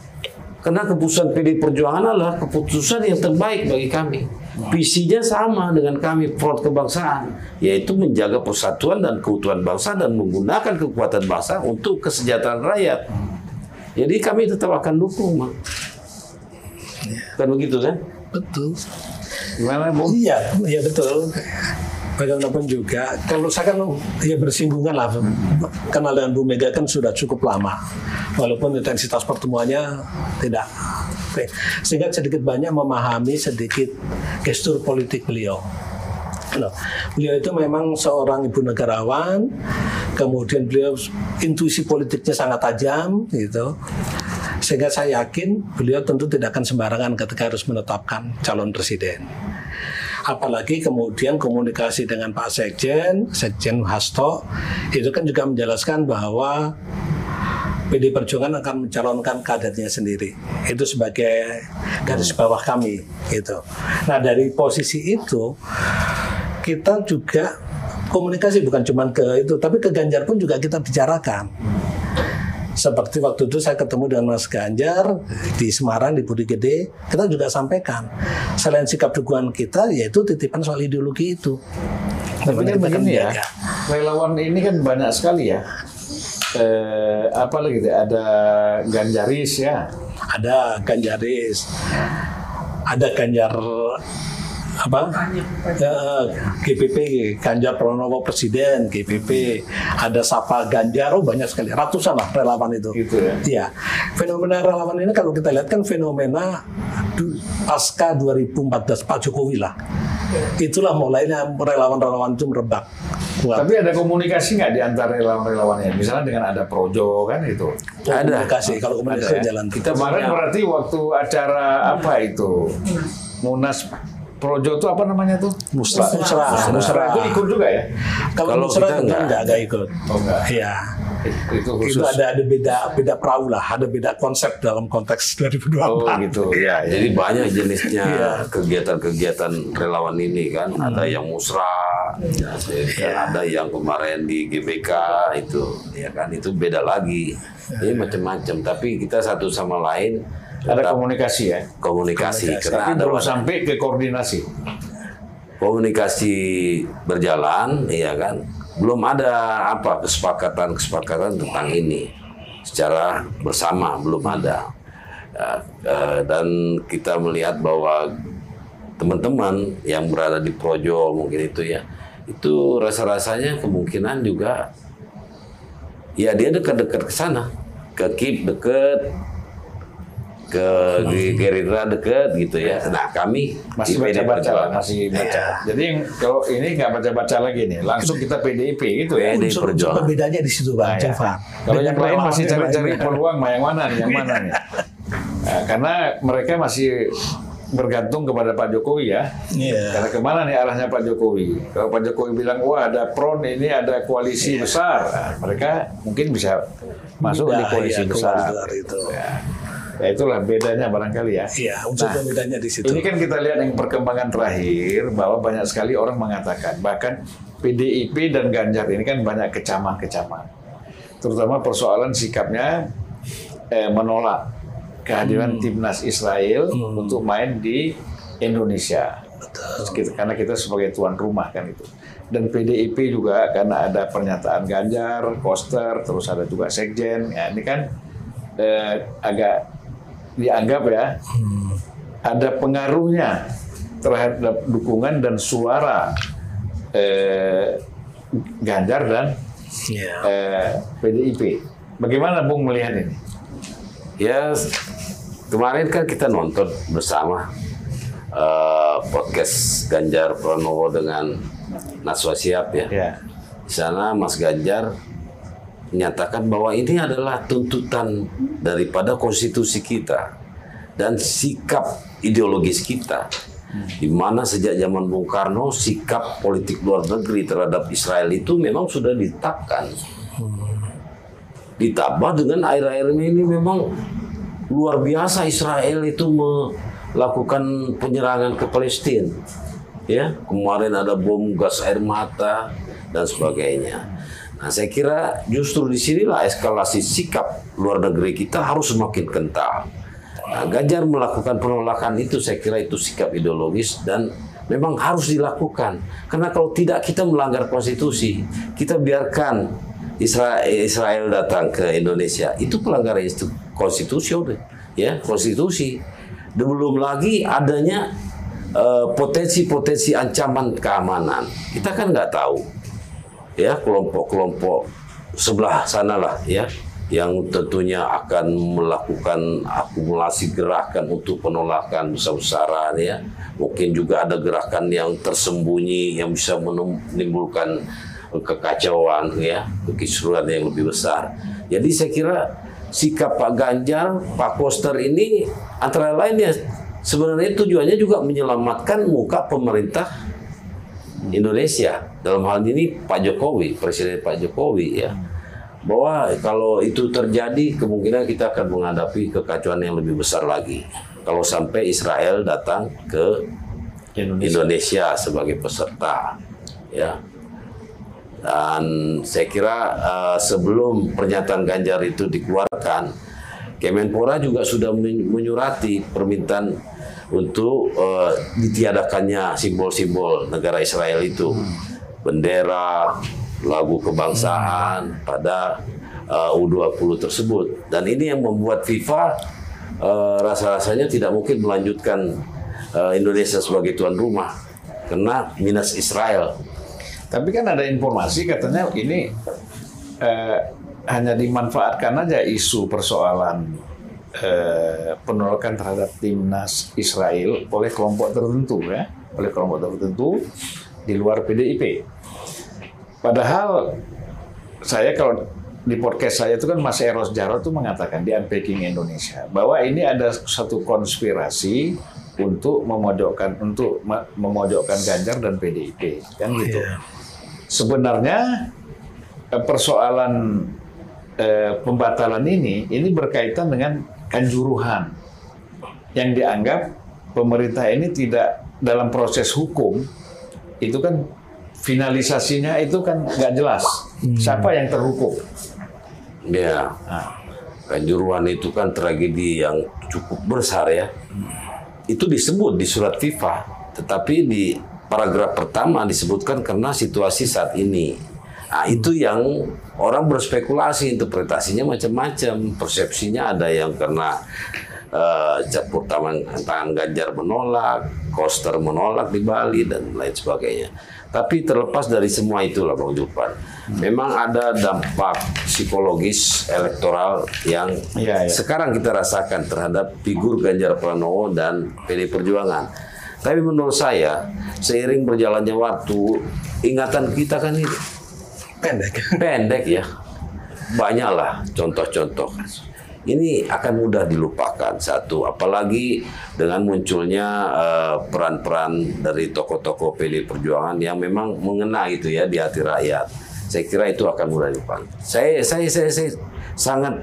Karena keputusan PD Perjuangan adalah keputusan yang terbaik bagi kami. Visinya sama dengan kami Front Kebangsaan, yaitu menjaga persatuan dan keutuhan bangsa dan menggunakan kekuatan bangsa untuk kesejahteraan rakyat. Jadi kami tetap akan dukung, Mak. Kan begitu kan?
Betul.
Gimana Bu?
Iya, iya betul. Bagaimanapun juga, kalau saya kan ya bersinggungan lah, kenal dengan Bu Mega kan sudah cukup lama, walaupun intensitas pertemuannya tidak, sehingga sedikit banyak memahami sedikit gestur politik beliau. Loh, beliau itu memang seorang ibu negarawan, kemudian beliau intuisi politiknya sangat tajam, gitu. Sehingga saya yakin beliau tentu tidak akan sembarangan ketika harus menetapkan calon presiden. Apalagi kemudian komunikasi dengan Pak Sekjen, Sekjen Hasto, itu kan juga menjelaskan bahwa PD Perjuangan akan mencalonkan kadernya sendiri. Itu sebagai garis bawah kami, gitu. Nah dari posisi itu kita juga komunikasi bukan cuma ke itu, tapi ke Ganjar pun juga kita bicarakan. Seperti waktu itu saya ketemu dengan Mas Ganjar di Semarang di Budi Gede, kita juga sampaikan selain sikap dukungan kita yaitu titipan soal ideologi itu.
Tapi kan begini ya, relawan ini kan banyak sekali ya. Eh, apa lagi? Ada Ganjaris ya.
Ada Ganjaris, ada Ganjar apa Eh, GPP Ganjar Pranowo Presiden GPP ada Sapa Ganjar oh banyak sekali ratusan lah relawan itu
Gitu ya.
Iya fenomena relawan ini kalau kita lihat kan fenomena pasca 2014 Pak Jokowi lah itulah mulainya relawan-relawan itu merebak Kuat.
Tapi ada komunikasi nggak di antara relawan-relawannya? Misalnya dengan ada Projo kan itu.
Ada.
komunikasi kalau komunikasi
Ada ya?
jalan
Kita
Kemarin
banyak
berarti waktu acara apa itu? Munas Projo itu apa namanya tuh?
Musra. Musra.
Musra itu ikut juga ya?
kalau,
Kalau
Musra tentu
enggak.
enggak, enggak ikut
Oh enggak.
Iya.
itu
Itu
khusus.
ada ada beda beda perahu lah, ada beda konsep dalam konteks 2024.
Oh gitu. Ya, ya.
Jadi banyak jenisnya
Iya.
kegiatan-kegiatan relawan ini kan.
Hmm.
Ada yang musra, ya,
Iya.
dan ada yang kemarin di GBK itu, ya kan itu beda lagi. Jadi
Iya.
macam-macam. Tapi kita satu sama lain
Ada komunikasi ya.
komunikasi,
Komunikasi.
karena
Tapi
ada
belum sampai ke koordinasi.
komunikasi berjalan, ya kan. Belum ada apa kesepakatan-kesepakatan tentang ini secara bersama belum ada. Ya, eh, dan kita melihat bahwa teman-teman yang berada di projo mungkin itu ya, itu rasa-rasanya kemungkinan juga ya dia dekat-dekat ke sana, ke KIP deket, ke Gerindra deket gitu ya. Nah kami
Masih baca-baca masih baca. Jadi yang kalau ini nggak baca-baca lagi nih, langsung kita PDIP gitu ya.
Unsur, unsur
Perjuangan.
pembedanya di situ Bang
Nah, ya.
Jovan.
Kalau yang lain masih cari-cari peluang, mah yang mana nih, yang mana nih? Nah, karena mereka masih bergantung kepada Pak Jokowi ya.
Iya.
Karena ke mana nih arahnya Pak Jokowi? Kalau Pak Jokowi bilang, wah ada PRON ini ada koalisi
Iya.
besar, nah, mereka mungkin bisa masuk di koalisi
iya,
besar.
besar itu.
Ya. Ya, itulah bedanya barangkali ya.
Iya, unsur
Nah,
pembedanya di situ.
Ini kan kita lihat yang perkembangan terakhir bahwa banyak sekali orang mengatakan bahkan PDIP dan Ganjar ini kan banyak kecaman-kecaman. Terutama persoalan sikapnya eh, menolak kehadiran timnas Israel untuk main di Indonesia. Kita- Karena kita sebagai tuan rumah kan itu. Dan PDIP juga karena ada pernyataan Ganjar, Koster, terus ada juga Sekjen. Ya, ini kan eh, agak dianggap ya ada pengaruhnya terhadap dukungan dan suara eh, Ganjar dan
Iya.
eh, PDIP. Bagaimana Bung melihat ini?
Ya kemarin kan kita nonton bersama eh, podcast Ganjar Pranowo dengan Naswa Siap ya.
Ya.
Di sana Mas Ganjar menyatakan bahwa ini adalah tuntutan daripada konstitusi kita dan sikap ideologis kita. Di mana sejak zaman Bung Karno sikap politik luar negeri terhadap Israel itu memang sudah ditetapkan. Ditambah dengan air-air ini memang luar biasa Israel itu melakukan penyerangan ke Palestina. Ya, kemarin ada bom gas air mata dan sebagainya. Nah, saya kira justru di sinilah eskalasi sikap luar negeri kita harus semakin kental. Nah, Ganjar melakukan penolakan itu saya kira itu sikap ideologis dan memang harus dilakukan. Karena kalau tidak kita melanggar konstitusi, kita biarkan Israel, datang ke Indonesia, itu pelanggaran konstitusi ya konstitusi. Belum lagi adanya eh, potensi-potensi ancaman keamanan. Kita kan nggak tahu ya kelompok-kelompok sebelah sana lah ya yang tentunya akan melakukan akumulasi gerakan untuk penolakan besar-besaran ya. Mungkin juga ada gerakan yang tersembunyi yang bisa menimbulkan kekacauan ya kekisruhan yang lebih besar. Jadi saya kira sikap Pak Ganjar Pak Koster ini antara lain ya sebenarnya tujuannya juga menyelamatkan muka pemerintah Indonesia dalam hal ini Pak Jokowi Presiden Pak Jokowi ya. Bahwa kalau itu terjadi kemungkinan kita akan menghadapi kekacauan yang lebih besar lagi. Kalau sampai Israel datang ke Indonesia, sebagai peserta ya. Dan saya kira eh, sebelum pernyataan Ganjar itu dikeluarkan Kemenpora juga sudah men- menyurati permintaan untuk eh, ditiadakannya simbol-simbol negara Israel itu bendera lagu kebangsaan pada eh, U20 tersebut. Dan ini yang membuat FIFA eh, rasa-rasanya tidak mungkin melanjutkan eh, Indonesia sebagai tuan rumah karena minus Israel.
Tapi kan ada informasi katanya ini eh, hanya dimanfaatkan aja isu persoalan eh, penolakan terhadap timnas Israel oleh kelompok tertentu ya, oleh kelompok tertentu di luar PDIP. Padahal saya kalau di podcast saya itu kan Mas Eros Jarot itu mengatakan di Unpacking Indonesia bahwa ini ada satu konspirasi untuk memojokkan untuk me- memojokkan Ganjar dan PDIP kan gitu.
Iya.
Sebenarnya eh, persoalan eh, pembatalan ini ini berkaitan dengan kanjuruhan yang dianggap pemerintah ini tidak dalam proses hukum itu kan finalisasinya itu kan nggak jelas siapa yang terhukum.
Ya. Kanjuruhan itu kan tragedi yang cukup besar ya. Itu disebut di surat FIFA, tetapi di paragraf pertama disebutkan karena situasi saat ini. Nah, itu yang orang berspekulasi, interpretasinya macam-macam. Persepsinya ada yang karena eh, campur tangan, Ganjar menolak, Koster menolak di Bali dan lain sebagainya. Tapi terlepas dari semua itulah Bang Julpan, memang ada dampak psikologis elektoral yang
Iya, iya.
sekarang kita rasakan terhadap figur Ganjar Pranowo dan PD Perjuangan. Tapi menurut saya, seiring berjalannya waktu, ingatan kita kan ini
pendek.
pendek ya. Banyaklah contoh-contoh. Ini akan mudah dilupakan satu, apalagi dengan munculnya eh, peran-peran dari tokoh-tokoh PD Perjuangan yang memang mengena gitu ya di hati rakyat. Saya kira itu akan mudah dilupakan. Saya saya saya, saya sangat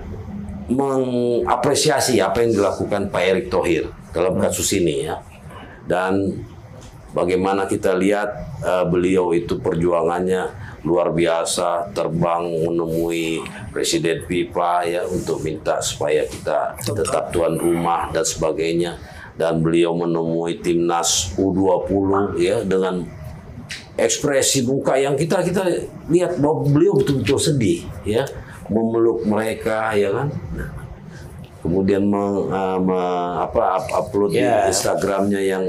mengapresiasi apa yang dilakukan Pak Erick Thohir dalam kasus ini ya. Dan bagaimana kita lihat eh, beliau itu perjuangannya luar biasa terbang menemui presiden FIFA ya untuk minta supaya kita tetap tuan rumah dan sebagainya. Dan beliau menemui timnas U20 ya dengan ekspresi muka yang kita kita lihat bahwa beliau betul-betul sedih ya memeluk mereka ya kan? Nah, kemudian meng- uh, me- apa up- upload
Ya.
di Instagramnya yang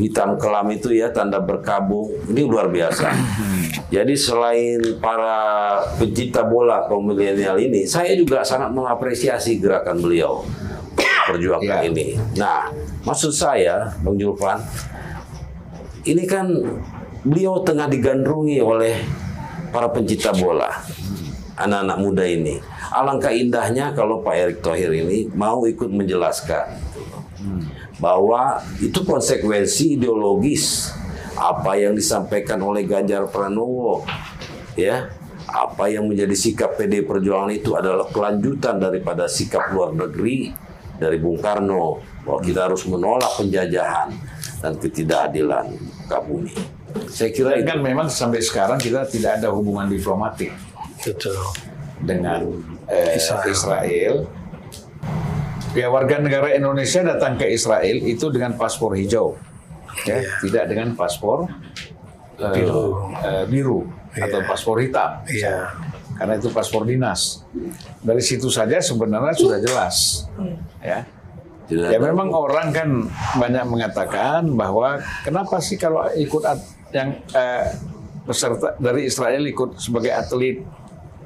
hitam kelam itu ya tanda berkabung ini luar biasa jadi selain para pencipta bola kaum milenial ini saya juga sangat mengapresiasi gerakan beliau perjuangan
Ya.
ini nah maksud saya Bang Julpan ini kan beliau tengah digandrungi oleh para pencipta bola, anak-anak muda ini. Alangkah indahnya kalau Pak Erick Thohir ini mau ikut menjelaskan bahwa itu konsekuensi ideologis apa yang disampaikan oleh Ganjar Pranowo, ya. Apa yang menjadi sikap PD Perjuangan itu adalah kelanjutan daripada sikap luar negeri dari Bung Karno bahwa kita harus menolak penjajahan dan ketidakadilan kabumi. Saya kira
Dan
itu
kan memang sampai sekarang kita tidak ada hubungan diplomatik
Betul.
Dengan eh,
Israel.
Israel. Ya warga negara Indonesia datang ke Israel itu dengan paspor hijau, ya, tidak dengan paspor eh,
Biru.
eh, biru atau
Iya.
paspor hitam,
Iya.
karena itu paspor dinas. Dari situ saja sebenarnya sudah jelas, ya.
tidak
Ya memang orang kan banyak mengatakan bahwa kenapa sih kalau ikut at- yang eh, peserta dari Israel ikut sebagai atlet,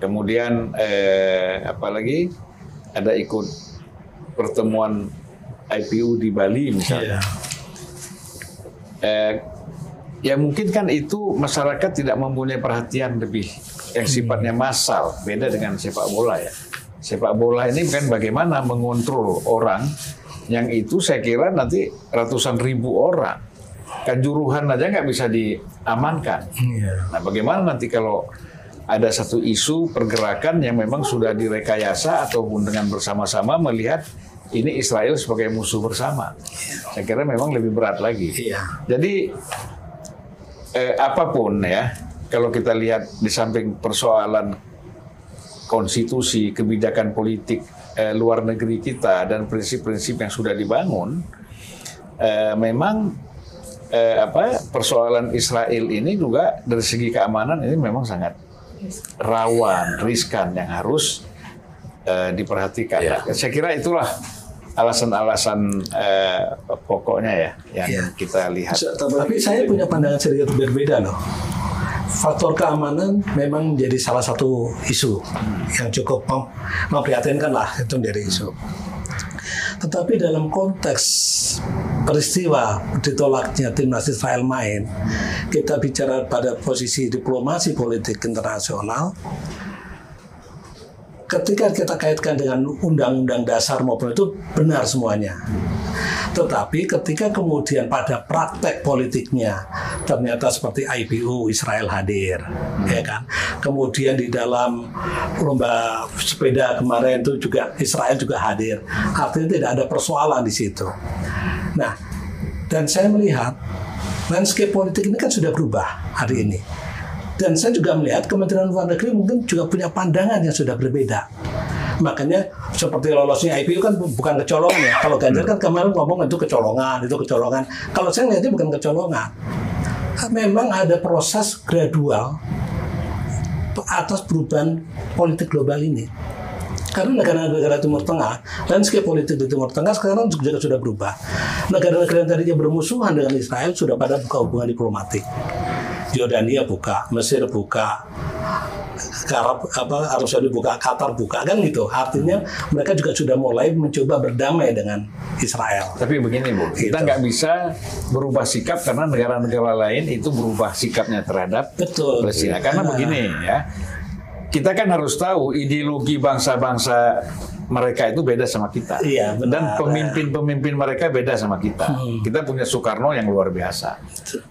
kemudian eh, apalagi ada ikut pertemuan IPU di Bali misalnya.
Iya.
Eh, ya mungkin kan itu masyarakat tidak mempunyai perhatian lebih yang sifatnya massal, beda dengan sepak bola ya. Sepak bola ini kan bagaimana mengontrol orang yang itu saya kira nanti ratusan ribu orang. Kanjuruhan aja nggak bisa diamankan.
Iya.
Nah bagaimana nanti kalau ada satu isu pergerakan yang memang sudah direkayasa ataupun dengan bersama-sama melihat ini Israel sebagai musuh bersama. Saya kira memang lebih berat lagi.
Iya.
Jadi eh, apa pun ya, kalau kita lihat di samping persoalan konstitusi, kebijakan politik eh, luar negeri kita dan prinsip-prinsip yang sudah dibangun, eh, memang eh, apa persoalan Israel ini juga dari segi keamanan ini memang sangat rawan, riskan yang harus eh, diperhatikan.
Ya.
Saya kira itulah alasan-alasan eh, pokoknya ya yang
Ya.
kita lihat.
Tapi saya punya pandangan sedikit berbeda loh. Faktor keamanan memang menjadi salah satu isu yang cukup mem- memprihatinkan lah itu menjadi isu. Tetapi dalam konteks peristiwa ditolaknya timnas Israel main, kita bicara pada posisi diplomasi politik internasional, ketika kita kaitkan dengan undang-undang dasar maupun itu benar semuanya. Tetapi ketika kemudian pada praktek politiknya ternyata seperti IPU Israel hadir, ya kan. Kemudian di dalam lomba sepeda kemarin itu juga Israel juga hadir. Artinya tidak ada persoalan di situ. Nah, dan saya melihat landscape politik ini kan sudah berubah hari ini. Dan saya juga melihat Kementerian Luar Negeri mungkin juga punya pandangan yang sudah berbeda. Makanya seperti lolosnya IPU kan bu- bukan kecolongan ya. Kalau Ganjar kan kemarin ngomong itu kecolongan, itu kecolongan. Kalau saya melihatnya bukan kecolongan. Memang ada proses gradual atas perubahan politik global ini. Karena negara-negara Timur Tengah, landscape politik di Timur Tengah sekarang juga sudah berubah. Negara-negara yang tadinya bermusuhan dengan Israel sudah pada buka hubungan diplomatik. Yordania buka, Mesir buka, Arab apa Arab Saudi buka, Qatar buka kan gitu. Artinya mereka juga sudah mulai mencoba berdamai dengan Israel.
Tapi begini Bu, kita
Gitu.
nggak bisa berubah sikap karena negara-negara lain itu berubah sikapnya terhadap
Betul.
Palestina. Karena begini ya, kita kan harus tahu ideologi bangsa-bangsa mereka itu beda sama kita.
Iya, benar.
Dan pemimpin-pemimpin mereka beda sama kita. Kita punya Soekarno yang luar biasa,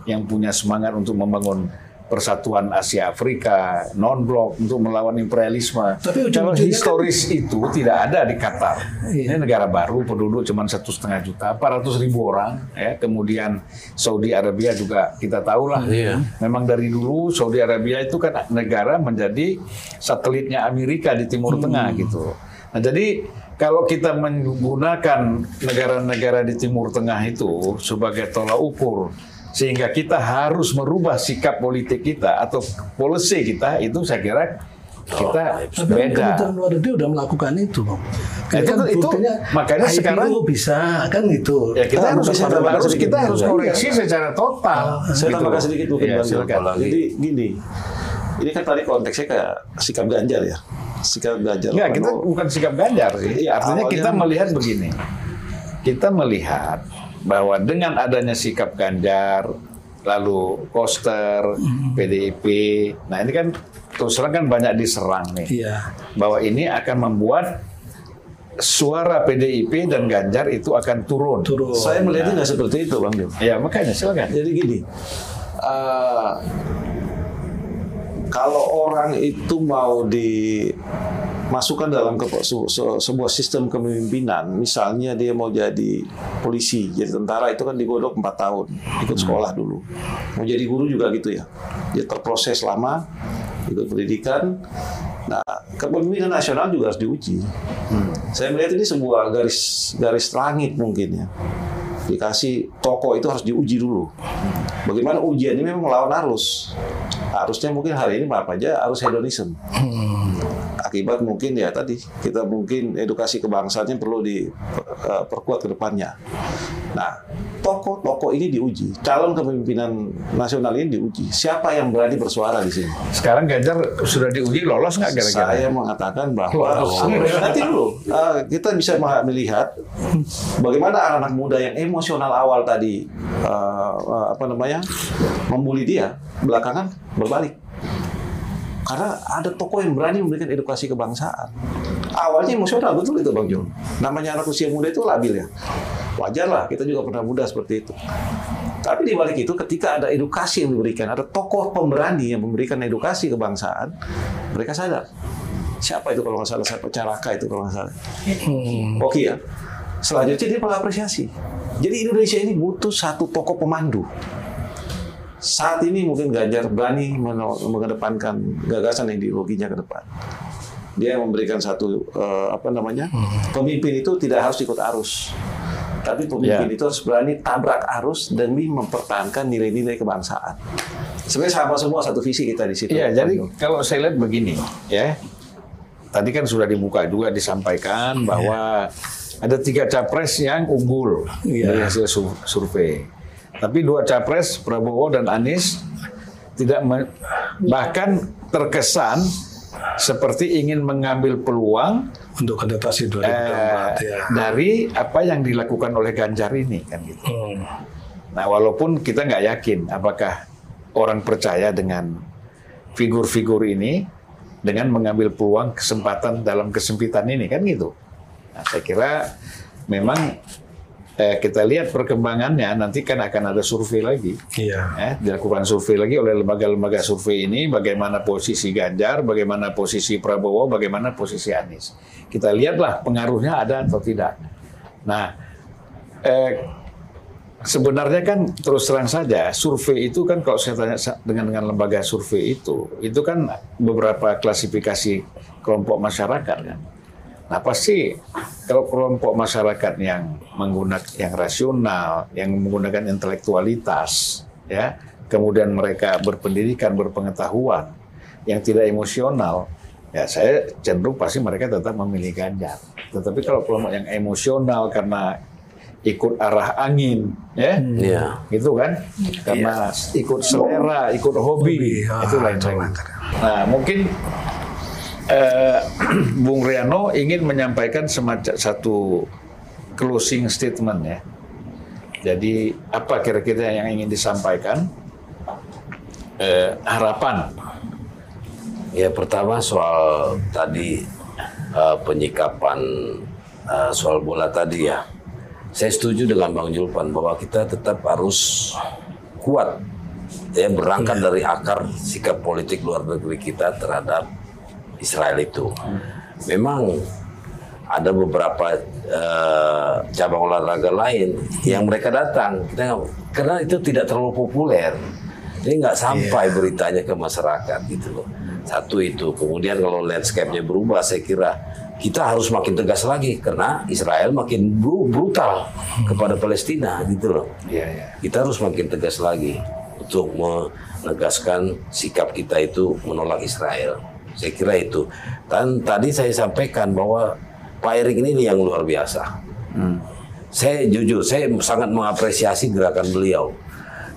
yang punya semangat untuk membangun persatuan Asia Afrika, non blok untuk melawan imperialisme.
Tapi
Kalau
ujung-ujungnya
historis itu tidak ada di Qatar.
Iya.
Ini negara baru, penduduk cuma satu setengah juta, 400 ribu orang. Ya, kemudian Saudi Arabia juga kita tahu lah.
Iya.
Memang dari dulu Saudi Arabia itu kan negara menjadi satelitnya Amerika di Timur Tengah gitu. Nah jadi kalau kita menggunakan negara-negara di Timur Tengah itu sebagai tolak ukur sehingga kita harus merubah sikap politik kita atau policy kita itu saya kira kita
Tapi
beda.
Kementerian Luar Negeri udah melakukan itu, Bang.
Nah, itu- itu
buktinya
makanya
IPU
sekarang-
bisa kan gitu.
Ya kita
Kita
harus
bisa
harus,
tambahkan
harus- kita harus koreksi secara total.
Saya
Gitu.
tambahkan sedikit mungkin
Ya,
Bang. Jadi gini, ini kan tadi konteksnya kayak sikap Ganjar ya, sikap Ganjar.
Enggak, kita bukan sikap Ganjar sih.
Iya,
Artinya
awalnya-
kita melihat begini. Kita melihat bahwa dengan adanya sikap Ganjar, lalu Koster, PDIP, nah ini kan terus terang kan banyak diserang nih.
Iya.
Bahwa ini akan membuat suara PDIP dan Ganjar itu akan turun.
Turun.
Saya melihatnya nggak seperti itu, Bang Joko.
Ya makanya silakan.
Jadi gini, eh, kalau orang itu mau dimasukkan dalam ke- se- se- sebuah sistem kepemimpinan, misalnya dia mau jadi polisi, jadi tentara itu kan digodok 4 tahun, ikut sekolah dulu. Mau jadi guru juga gitu ya. Dia terproses lama, ikut pendidikan. Nah, kepemimpinan nasional juga harus diuji. Saya melihat ini sebuah garis garis langit mungkin ya dikasih toko itu harus diuji dulu. Bagaimana ujian ini memang melawan arus. Arusnya mungkin hari ini maaf aja arus hedonisme. Akibat mungkin ya tadi kita mungkin edukasi kebangsaannya perlu diperkuat ke depannya. Nah, toko-toko ini diuji. Calon kepemimpinan nasional ini diuji. Siapa yang berani bersuara di sini?
Sekarang Ganjar sudah diuji lolos nggak kira-kira?
Saya mengatakan bahwa
Lolos.
nanti dulu uh, kita bisa melihat bagaimana anak-anak muda yang emosional awal tadi uh, uh, apa namanya membuli dia belakangan berbalik karena ada tokoh yang berani memberikan edukasi kebangsaan. Awalnya emosional betul itu Bang Jo. Namanya anak usia muda itu labil ya. Wajar lah, kita juga pernah muda seperti itu. Tapi di balik itu ketika ada edukasi yang diberikan, ada tokoh pemberani yang memberikan edukasi kebangsaan, mereka sadar. Siapa itu kalau nggak salah? Siapa Caraka itu kalau nggak salah. Oke ya. Selanjutnya dia mengapresiasi. Jadi Indonesia ini butuh satu tokoh pemandu. Saat ini mungkin Ganjar berani mengedepankan gagasan ideologinya ke depan. Dia memberikan satu eh, apa namanya pemimpin itu tidak harus ikut arus, tapi pemimpin
Ya.
itu harus berani tabrak arus demi mempertahankan nilai-nilai kebangsaan. Sebenarnya sama semua satu visi kita di situ.
Iya, jadi
Pak Jo.
kalau saya lihat begini, ya. Tadi kan sudah dibuka juga disampaikan bahwa ada tiga capres yang unggul
Iya.
dari hasil su- survei. Tapi dua capres Prabowo dan Anies tidak me- bahkan terkesan seperti ingin mengambil peluang
Untuk kontestasi 2024
eh,
ya.
dari apa yang dilakukan oleh Ganjar ini kan gitu.
Hmm.
Nah, walaupun kita nggak yakin apakah orang percaya dengan figur-figur ini, dengan mengambil peluang kesempatan dalam kesempitan ini kan gitu. Nah, saya kira memang eh, kita lihat perkembangannya nanti kan akan ada survei lagi.
Iya.
Eh, dilakukan survei lagi oleh lembaga-lembaga survei ini bagaimana posisi Ganjar, bagaimana posisi Prabowo, bagaimana posisi Anies. Kita lihatlah pengaruhnya ada atau tidak. Nah, eh, sebenarnya kan terus terang saja survei itu kan kalau saya tanya dengan dengan lembaga survei itu itu kan beberapa klasifikasi kelompok masyarakat kan. Nah pasti kalau kelompok masyarakat yang menggunakan yang rasional, yang menggunakan intelektualitas, ya, kemudian mereka berpendidikan, berpengetahuan, yang tidak emosional, ya saya cenderung pasti mereka tetap memilih Ganjar. Tetapi kalau kelompok yang emosional karena ikut arah angin, ya,
Iya.
gitu kan, karena ikut selera, ikut hobi,
Hobi, ah,
itu lain
itu
lagi.
langkah.
Nah mungkin eh, Bung Riano ingin menyampaikan semacam satu closing statement ya. Jadi apa kira-kira yang ingin disampaikan? Eh, harapan.
Ya pertama soal tadi eh, penyikapan eh, soal bola tadi ya. Saya setuju dengan Bang Julpan bahwa kita tetap harus kuat ya berangkat dari akar sikap politik luar negeri kita terhadap Israel itu. Memang ada beberapa eh, cabang olahraga lain yang mereka datang kita karena itu tidak terlalu populer ini nggak sampai beritanya ke masyarakat gitu loh satu itu kemudian kalau landscape-nya berubah saya kira kita harus makin tegas lagi karena Israel makin bru- brutal kepada Palestina gitu loh
Iya, iya.
kita harus makin tegas lagi untuk menegaskan sikap kita itu menolak Israel. Saya kira itu. Dan tadi saya sampaikan bahwa Pak Erik ini yang luar biasa. Saya jujur, saya sangat mengapresiasi gerakan beliau.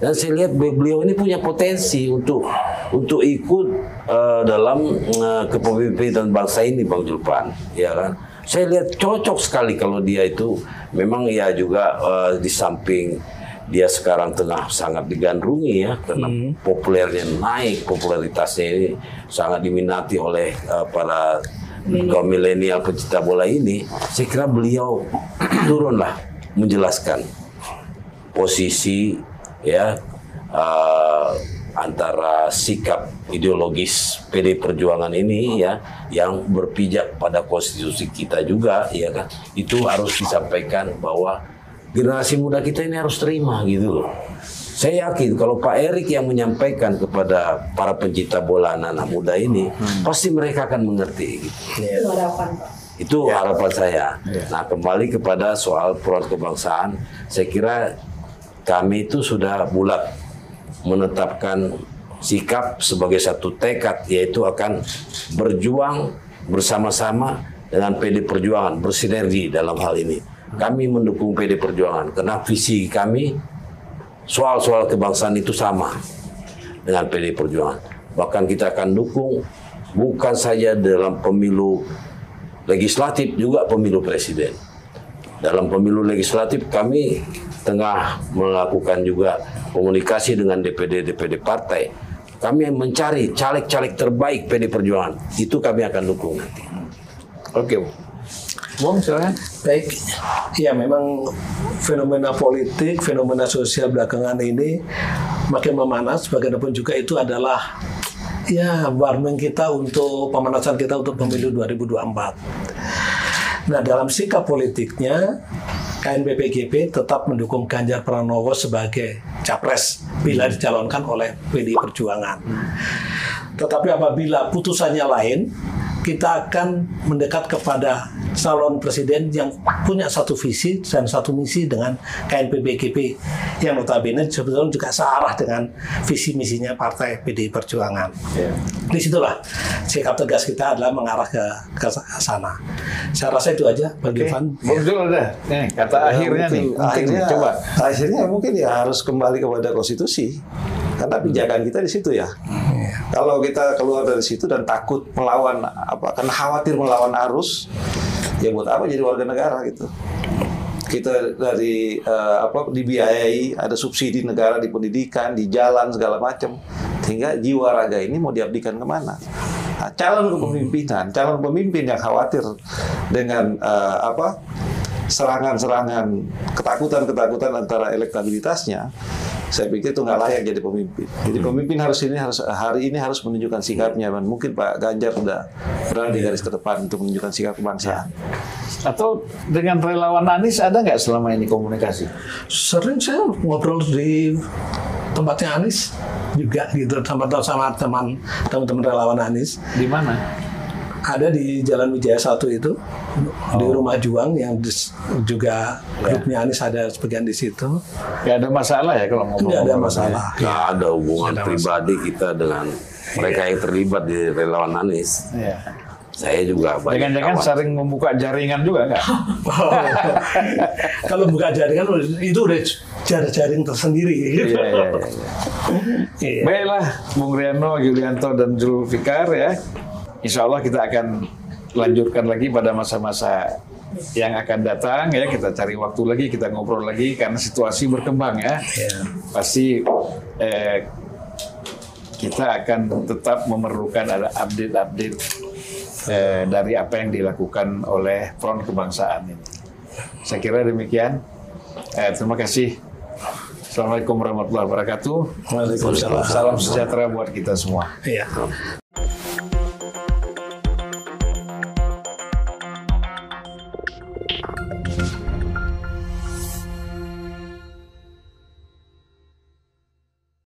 Dan saya lihat beliau ini punya potensi untuk untuk ikut eh, dalam eh, kepemimpinan bangsa ini, Bang Julpan, ya kan? Saya lihat cocok sekali kalau dia itu memang ya juga eh, di samping dia sekarang tengah sangat digandrungi ya karena populernya naik, popularitasnya ini sangat diminati oleh eh, para kaum milenial pecinta bola ini. Saya kira beliau turunlah menjelaskan posisi ya eh, antara sikap ideologis PD Perjuangan ini ya yang berpijak pada konstitusi kita juga ya kan. Itu harus disampaikan bahwa generasi muda kita ini harus terima gitu loh. Saya yakin kalau Pak Erik yang menyampaikan kepada para pencinta bola anak-anak muda ini pasti mereka akan mengerti gitu.
Itu harapan Pak.
Itu harapan saya. Nah, kembali kepada soal front kebangsaan, saya kira kami itu sudah bulat menetapkan sikap sebagai satu tekad yaitu akan berjuang bersama-sama dengan PD Perjuangan, bersinergi dalam hal ini. Kami mendukung PD Perjuangan karena visi kami soal-soal kebangsaan itu sama dengan PD Perjuangan. Bahkan kita akan dukung bukan saja dalam pemilu legislatif juga pemilu presiden. Dalam pemilu legislatif kami tengah melakukan juga komunikasi dengan DPD-DPD partai. Kami mencari caleg-caleg terbaik PD Perjuangan. Itu kami akan dukung nanti.
Oke, Bung silakan.
Baik, ya memang fenomena politik, fenomena sosial belakangan ini makin memanas. Bagaimanapun juga itu adalah ya warning kita untuk pemanasan kita untuk pemilu 2024. Nah dalam sikap politiknya KNPPGP tetap mendukung Ganjar Pranowo sebagai capres bila dicalonkan oleh PDI Perjuangan. Tetapi apabila putusannya lain, kita akan mendekat kepada calon presiden yang punya satu visi dan satu misi dengan KNPBGP yang notabene sebetulnya juga searah dengan visi misinya partai PDI Perjuangan. Di situlah sikap tegas kita adalah mengarah ke ke sana. Saya rasa itu aja, Bang
Oke,
Irfan.
Jul udah. Nih, kata akhirnya nih.
Mungkin-
Mungkin
akhirnya
coba.
akhirnya mungkin ya harus kembali kepada konstitusi karena pijakan kita di situ ya kalau kita keluar dari situ dan takut melawan apa karena khawatir melawan arus ya buat apa jadi warga negara gitu? Kita dari eh, apa dibiayai ada subsidi negara di pendidikan di jalan segala macam. Sehingga jiwa raga ini mau diabdikan ke mana? Nah, calon kepemimpinan, calon pemimpin yang khawatir dengan eh, apa serangan-serangan, ketakutan-ketakutan antara elektabilitasnya, saya pikir itu nggak layak jadi pemimpin. Jadi pemimpin harus ini harus hari ini harus menunjukkan sikapnya. Dan mungkin Pak Ganjar sudah berada di garis ke depan untuk menunjukkan sikap kebangsaan.
Atau dengan relawan Anies ada nggak selama ini komunikasi?
Sering saya ngobrol di tempatnya Anies juga gitu sama sama teman teman-teman relawan Anies
Di mana?
Ada di Jalan Wijaya satu itu di rumah Juang yang dis- juga grupnya Anies ada sebagian di situ
Nggak ada masalah ya kalau ngomong.
tidak ada masalah
Nggak ada hubungan
ada
pribadi kita dengan mereka yang terlibat di relawan Anies.
Iya.
Saya juga banyak
Jangan-jangan
kawan.
sering membuka jaringan juga nggak?
kalau buka jaringan itu udah jar-jaring tersendiri gitu.
Iya, iya, iya.
Iya.
Baiklah, Bung Riano, Yulianto, dan Zulfikar ya. Insya Allah kita akan lanjutkan lagi pada masa-masa yang akan datang ya. Kita cari waktu lagi, kita ngobrol lagi karena situasi berkembang ya. Pasti eh, kita akan tetap memerlukan ada update-update eh, dari apa yang dilakukan oleh Front Kebangsaan ini. Saya kira demikian. Eh, terima kasih. Assalamualaikum warahmatullahi wabarakatuh.
Waalaikumsalam.
Salam sejahtera buat kita semua.
Iya.